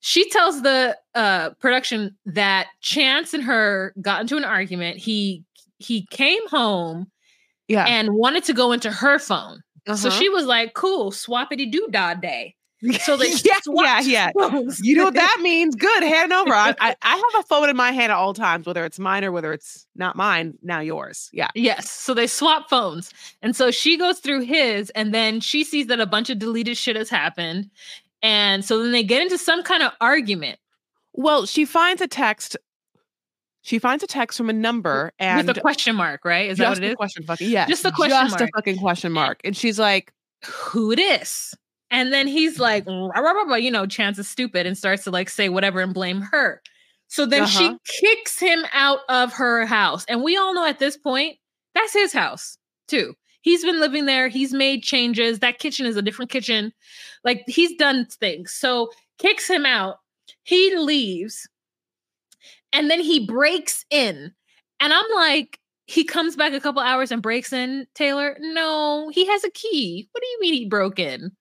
she tells the uh, production that Chance and her got into an argument. He he came home Yeah. and wanted to go into her phone. So Uh-huh. she was like, "Cool, swappity doo dah day." So they (laughs) yeah, yeah, yeah. phones. You know what that (laughs) means? Good, hand over. I, I, (laughs) I have a phone in my hand at all times, whether it's mine or whether it's not mine. Now yours. Yeah. Yes. So they swap phones. And so she goes through his, and then she sees that a bunch of deleted shit has happened. And so then they get into some kind of argument Well, she finds a text. She finds a text from a number and with a question mark, right? Is that what it a question fucking yes, Just a question just mark. a fucking question mark. And she's like, Who it is? And then he's like, "Rah, rah, rah, rah," you know, Chance is stupid and starts to like say whatever and blame her. So then she Uh-huh. kicks him out of her house. And we all know at this point, that's his house too. He's been living there. He's made changes. That kitchen is a different kitchen. Like he's done things. So kicks him out. He leaves. And then he breaks in. And I'm like, he comes back a couple hours and breaks in, Taylor. No, he has a key. What do you mean he broke in?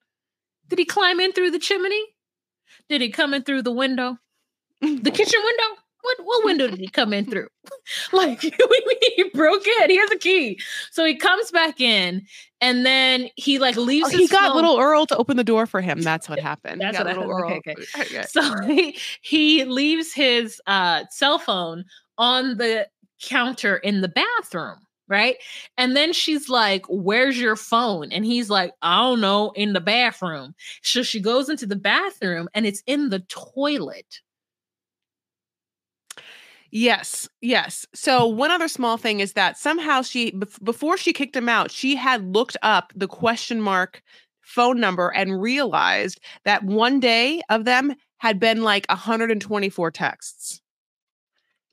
Did he climb in through the chimney? Did he come in through the window? The (laughs) kitchen window? What what window did he come in through? (laughs) like what do you mean he broke in. He has a key. So he comes back in and then he like leaves oh, he got phone- little Earl to open the door for him. That's what (laughs) happened. That's what little happened. Earl. Okay, Okay. So he, he leaves his uh, cell phone on the counter in the bathroom, right? And then she's like, Where's your phone? And he's like, I don't know, in the bathroom. So she goes into the bathroom and it's in the toilet. Yes, yes. So one other small thing is that somehow she bef- before she kicked him out, she had looked up the question mark phone number and realized that one day of them had been like 124 texts.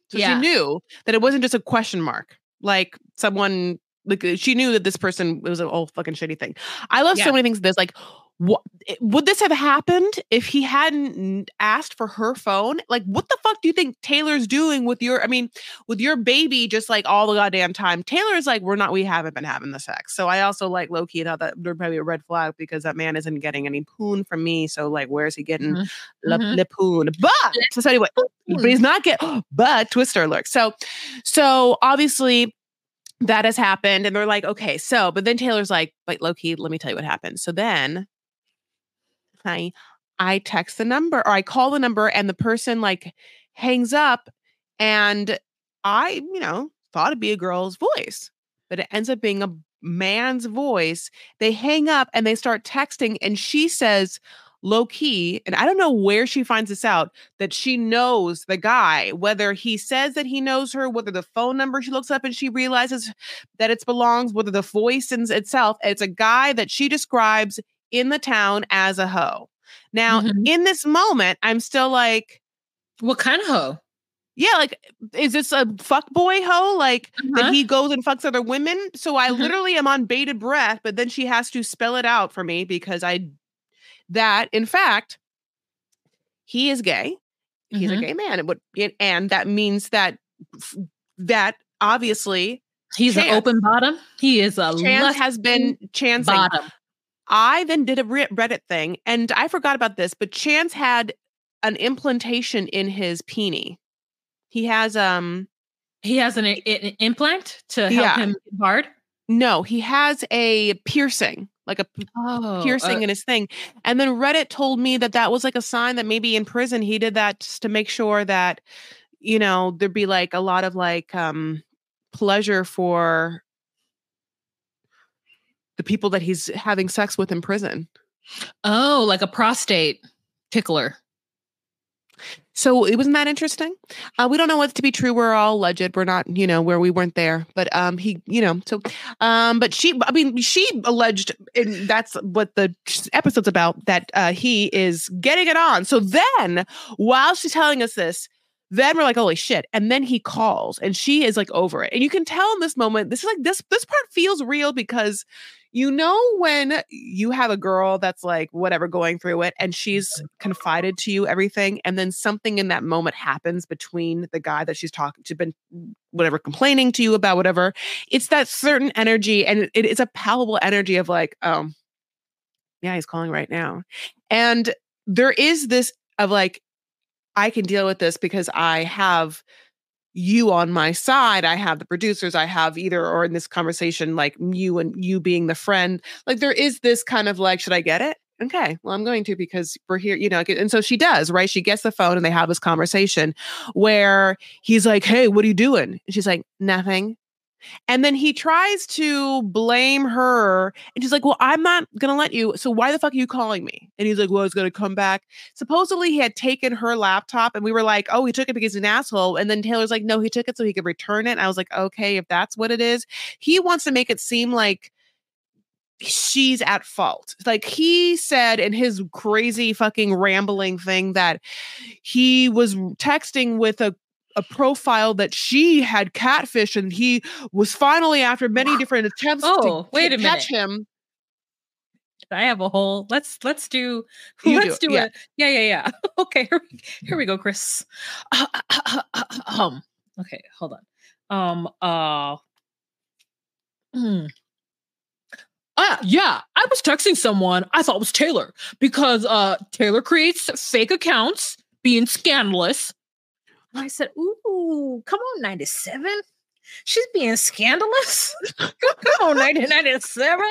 So Yeah. she knew that it wasn't just a question mark. Like someone like uh, she knew that this person was an old fucking shitty thing. I love Yeah. so many things. There's like what would this have happened if he hadn't asked for her phone? Like, what the fuck do you think Taylor's doing with your? I mean, with your baby, just like all the goddamn time. Taylor's like, we're not, we haven't been having the sex. So I also like low key thought that would probably be a red flag because that man isn't getting any poon from me. So like, where's he getting Mhm. le, Mhm. le poon? But so, anyway, but he's not getting. (gasps) But Twister alert. So, so obviously that has happened and they're like okay so but then taylor's like wait loki let me tell you what happened so then i i text the number or i call the number and the person like hangs up and i you know thought it'd be a girl's voice but it ends up being a man's voice. They hang up and they start texting and she says low key and i don't know where she finds this out that she knows the guy whether he says that he knows her whether the phone number she looks up and she realizes that it belongs whether the voice in itself it's a guy that she describes in the town as a hoe now Mhm. in this moment i'm still like What kind of hoe? yeah like is this a fuck boy hoe like Uh-huh. that he goes and fucks other women so i Mhm. literally am on bated breath but then she has to spell it out for me because i that in fact he is gay he's a gay man and what and that means that that obviously He's an open bottom. He is a chance has been chancing bottom. I then did a reddit thing and i forgot about this but chance had an implantation in his peenie he has um He has an, an implant to help Yeah. him hard. no he has a piercing like a Oh, piercing in his thing. And then Reddit told me that that was like a sign that maybe in prison he did that just to make sure that, you know, there'd be like a lot of like um pleasure for the people that he's having sex with in prison. oh, like a prostate tickler. So it wasn't that interesting. Uh, we don't know what's to be true. We're all alleged. We're not, you know, where we weren't there. But um, he, you know, so um, but she, I mean, she alleged, and that's what the episode's about. That uh, he is getting it on. So then, while she's telling us this, then we're like, holy shit! And then he calls, and she is like over it. And you can tell in this moment, this is like this. This part feels real because you know when you have a girl that's like whatever going through it and she's confided to you everything and then something in that moment happens between the guy that she's talking to been whatever complaining to you about whatever it's that certain energy and it, is a palpable energy of like um yeah he's calling right now. And there is this of like i can deal with this because i have you on my side i have the producers i have either or in this conversation like you and you being the friend like there is this kind of like should i get it? Okay well i'm going to because we're here you know and so she does right? She gets the phone and they have this conversation where he's like hey what are you doing? And she's like nothing and then he tries to blame her. And she's like, Well, I'm not going to let you. So why the fuck are you calling me? And he's like, Well, it's going to come back. Supposedly he had taken her laptop and we were like, Oh, he took it because he's an asshole. And then Taylor's like, No, he took it so he could return it. And I was like, Okay, if that's what it is, he wants to make it seem like she's at fault. Like he said in his crazy fucking rambling thing that he was texting with a a profile that she had catfish and he was finally after many different attempts oh, to, wait to a catch minute. him I have a whole. Let's let's do. (laughs) You let's do do, it, yeah. Yeah, yeah, yeah. (laughs) Okay, here, we- here we go, Chris. um. Okay, hold on. Um. Uh. hmm. Ah, yeah. I was texting someone I thought was Taylor because uh Taylor creates fake accounts, being scandalous. And I said, "Ooh, come on, ninety seven. She's being scandalous. (laughs) come on, nineteen ninety seven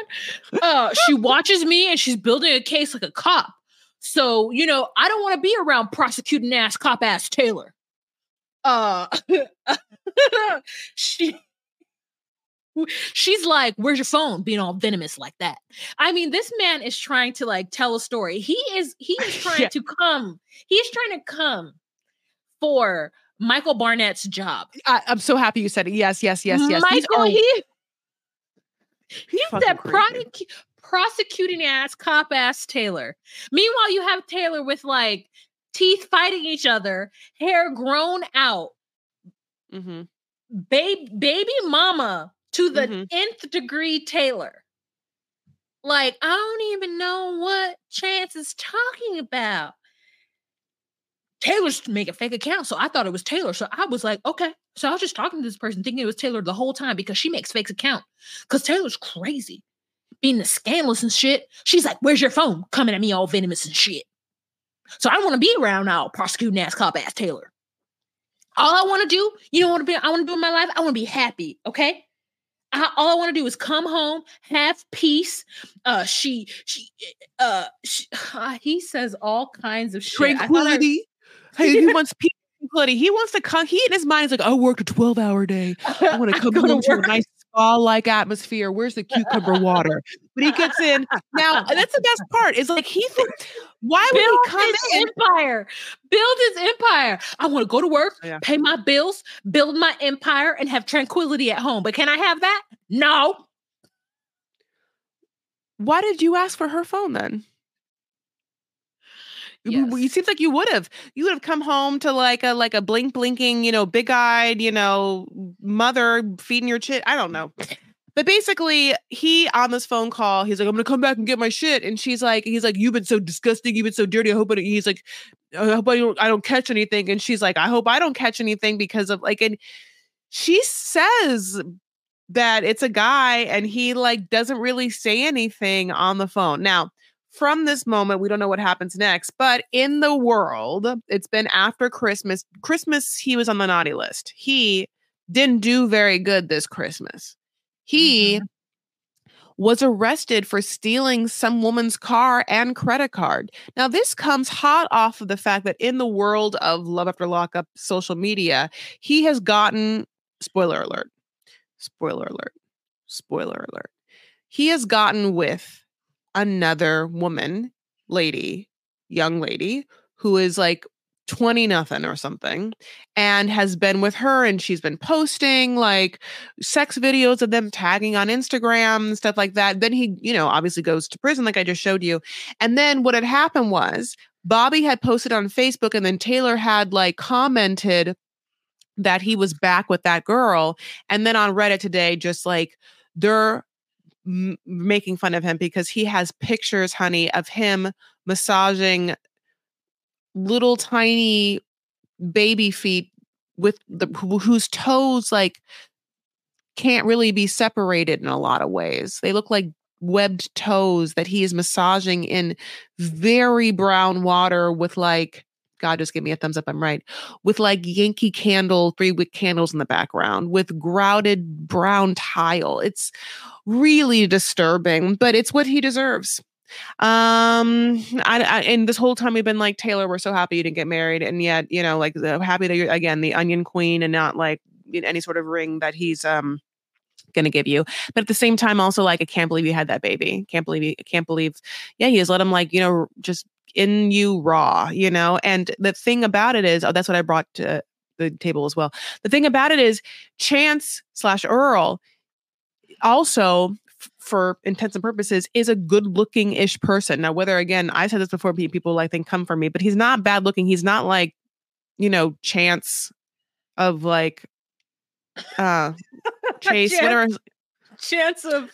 uh she watches me and she's building a case like a cop so you know i don't want to be around prosecuting ass cop ass taylor uh (laughs) she she's like where's your phone being all venomous like that i mean this man is trying to like tell a story he is he is trying (laughs) Yeah. to come he's trying to come for michael barnett's job I, i'm so happy you said it yes yes yes yes michael are he He's that crazy. prosecuting ass cop ass Taylor. Meanwhile, you have Taylor with like teeth fighting each other, hair grown out, Mhm. babe, baby mama to the Mhm. nth degree Taylor. Like, I don't even know what Chance is talking about. Taylor's make a fake account. so I thought it was Taylor. So I was like, okay. So I was just talking to this person, thinking it was Taylor the whole time because she makes fake account. Because Taylor's crazy, being the scandalous and shit. She's like, "Where's your phone?" Coming at me all venomous and shit. So I don't want to be around now, prosecuting ass cop ass Taylor. All I want to do, you know what I be- I want to do in my life? I want to be happy. Okay. I, all I want to do is come home, have peace. Uh, she, she, uh, she, (sighs) he says all kinds of shit. Tranquility hey he wants peace and tranquility he wants to come he in his mind is like i worked a 12 hour day I want (laughs) to come to home to a nice spa-like atmosphere. Where's the cucumber water? But he gets in. Now (laughs) that's the best part. Is like he think, why would build he come his in? empire. Build his empire. I want to go to work, Yeah. pay my bills, build my empire, and have tranquility at home. But can I have that? No. Why did you ask for her phone then? You- Yes. It seems like you would have. You would have come home to like a like a blink blinking, you know, big eyed, you know, mother feeding your shit. I don't know. But basically, he on this phone call, he's like, "I'm gonna come back and get my shit," and she's like, "He's like, you've been so disgusting, you've been so dirty. I hope it." He's like, "I hope I don't, I don't catch anything," and she's like, "I hope I don't catch anything because of like," and she says that it's a guy, and he like doesn't really say anything on the phone. Now, from this moment, we don't know what happens next, but in the world, it's been after Christmas. Christmas, he was on the naughty list. He didn't do very good this Christmas. He mm-hmm. was arrested for stealing some woman's car and credit card. Now, this comes hot off of the fact that in the world of Love After Lockup social media, he has gotten, spoiler alert, spoiler alert, spoiler alert, he has gotten with another woman, lady, young lady, who is like 20 nothing or something and has been with her and she's been posting like sex videos of them tagging on Instagram and stuff like that. Then he, you know, obviously goes to prison like I just showed you. And then what had happened was Bobby had posted on Facebook and then Taylor had like commented that he was back with that girl and then on Reddit today just like they're m- making fun of him because he has pictures, honey, of him massaging little tiny baby feet with the wh- whose toes like can't really be separated in a lot of ways. They look like webbed toes that he is massaging in very brown water with like God just give me a thumbs up I'm right with like Yankee candle three wick candles in the background with grouted brown tile. It's really disturbing, but it's what he deserves. Um, I, I and this whole time we've been like Taylor, we're so happy you didn't get married, and yet you know like the, happy that you're again the Onion Queen and not like any sort of ring that he's um gonna give you. But at the same time, also like I can't believe you had that baby. Can't believe you can't believe yeah, he has let him like, you know, just in you raw, you know. And the thing about it is, oh, that's what I brought to the table as well. The thing about it is Chance slash Earl also for intents and purposes is a good looking ish person. Now, whether again, I said this before, people like think come for me, but he's not bad looking. He's not like, you know, chance of like uh (laughs) Chase, Chance. whatever. Chance of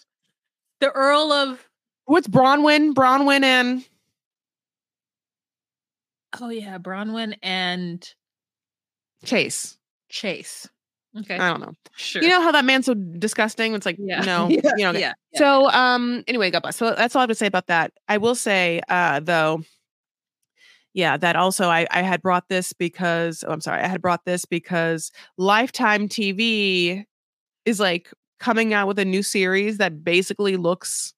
the Earl of What's Bronwyn? Bronwyn and oh yeah, Bronwyn and Chase. Chase. Okay, I don't know. sure. You know how that man's so disgusting? It's like, yeah, (laughs) no, yeah, you know. yeah, yeah. So um anyway, God bless. So that's all I have to say about that. I will say uh though, yeah, that also I I had brought this because oh, I'm sorry, I had brought this because Lifetime TV is like coming out with a new series that basically looks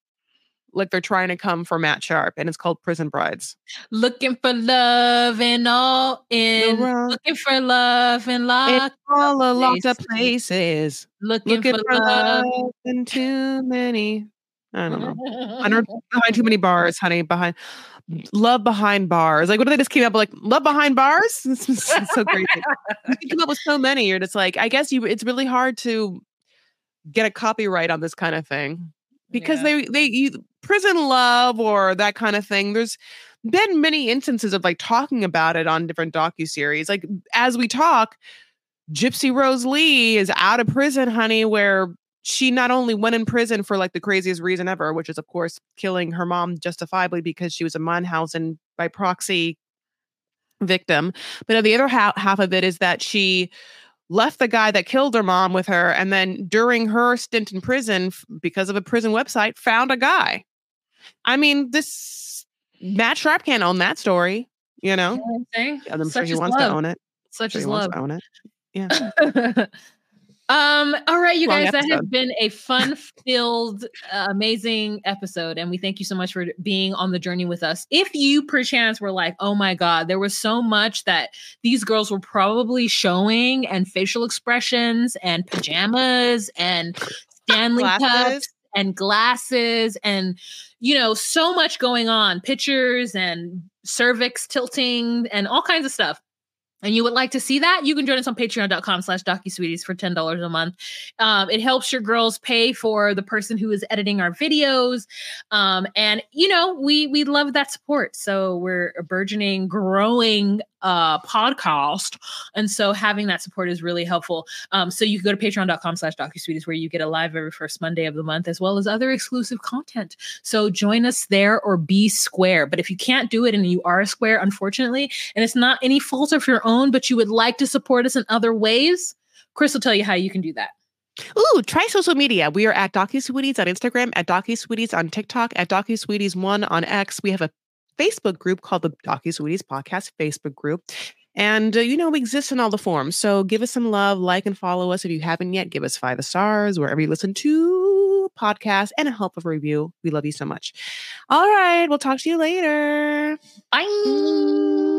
like they're trying to come for Matt Sharp and it's called Prison Brides. looking for love in all in looking for love in lock All the locked up places. looking, Looking for, for love. love in too many. I don't know. Under, (laughs) behind too many bars, honey. Behind love behind bars. Like what if they just came up with like love behind bars? (laughs) It's, it's so crazy. you can come up with so many. You're just like, I guess you. It's really hard to get a copyright on this kind of thing because Yeah. they they you, prison love or that kind of thing. There's been many instances of like talking about it on different docu series. Like as we talk, Gypsy Rose Lee is out of prison, honey, where she not only went in prison for like the craziest reason ever, which is of course killing her mom justifiably because she was a Munchausen by proxy victim, but the other half, half of it is that she left the guy that killed her mom with her and then during her stint in prison because of a prison website found a guy. I mean, this Matt Sharp can't own that story, you know. You know I'm sure he wants love. to own it. Such Sure is love. own it. Yeah. (laughs) um all right you Long guys that has been a fun (laughs) filled uh, amazing episode and we thank you so much for being on the journey with us if you perchance were like oh my god there was so much that these girls were probably showing and facial expressions and pajamas and stanley (laughs) cups and glasses and you know so much going on pictures and cervix tilting and all kinds of stuff and you would like to see that, you can join us on patreon.com slash docusweeties for $10 a month. Um, it helps your girls pay for the person who is editing our videos. Um, and you know, we we love that support. So we're a burgeoning, growing uh podcast. And so having that support is really helpful. Um, so you can go to patreon.com slash docusweeties where you get a live every first Monday of the month, as well as other exclusive content. So join us there or be square. But if you can't do it and you are a square, unfortunately, and it's not any fault of your own, but you would like to support us in other ways, Chris will tell you how you can do that. Ooh, try social media. We are at DocuSweeties on Instagram, at DocuSweeties on TikTok, at DocuSweeties1 on X. We have a Facebook group called the DocuSweeties Podcast Facebook group. And, uh, you know, we exist in all the forms. So give us some love, like and follow us. If you haven't yet, give us five stars wherever you listen to podcasts and a help of a review. We love you so much. All right. We'll talk to you later. Bye.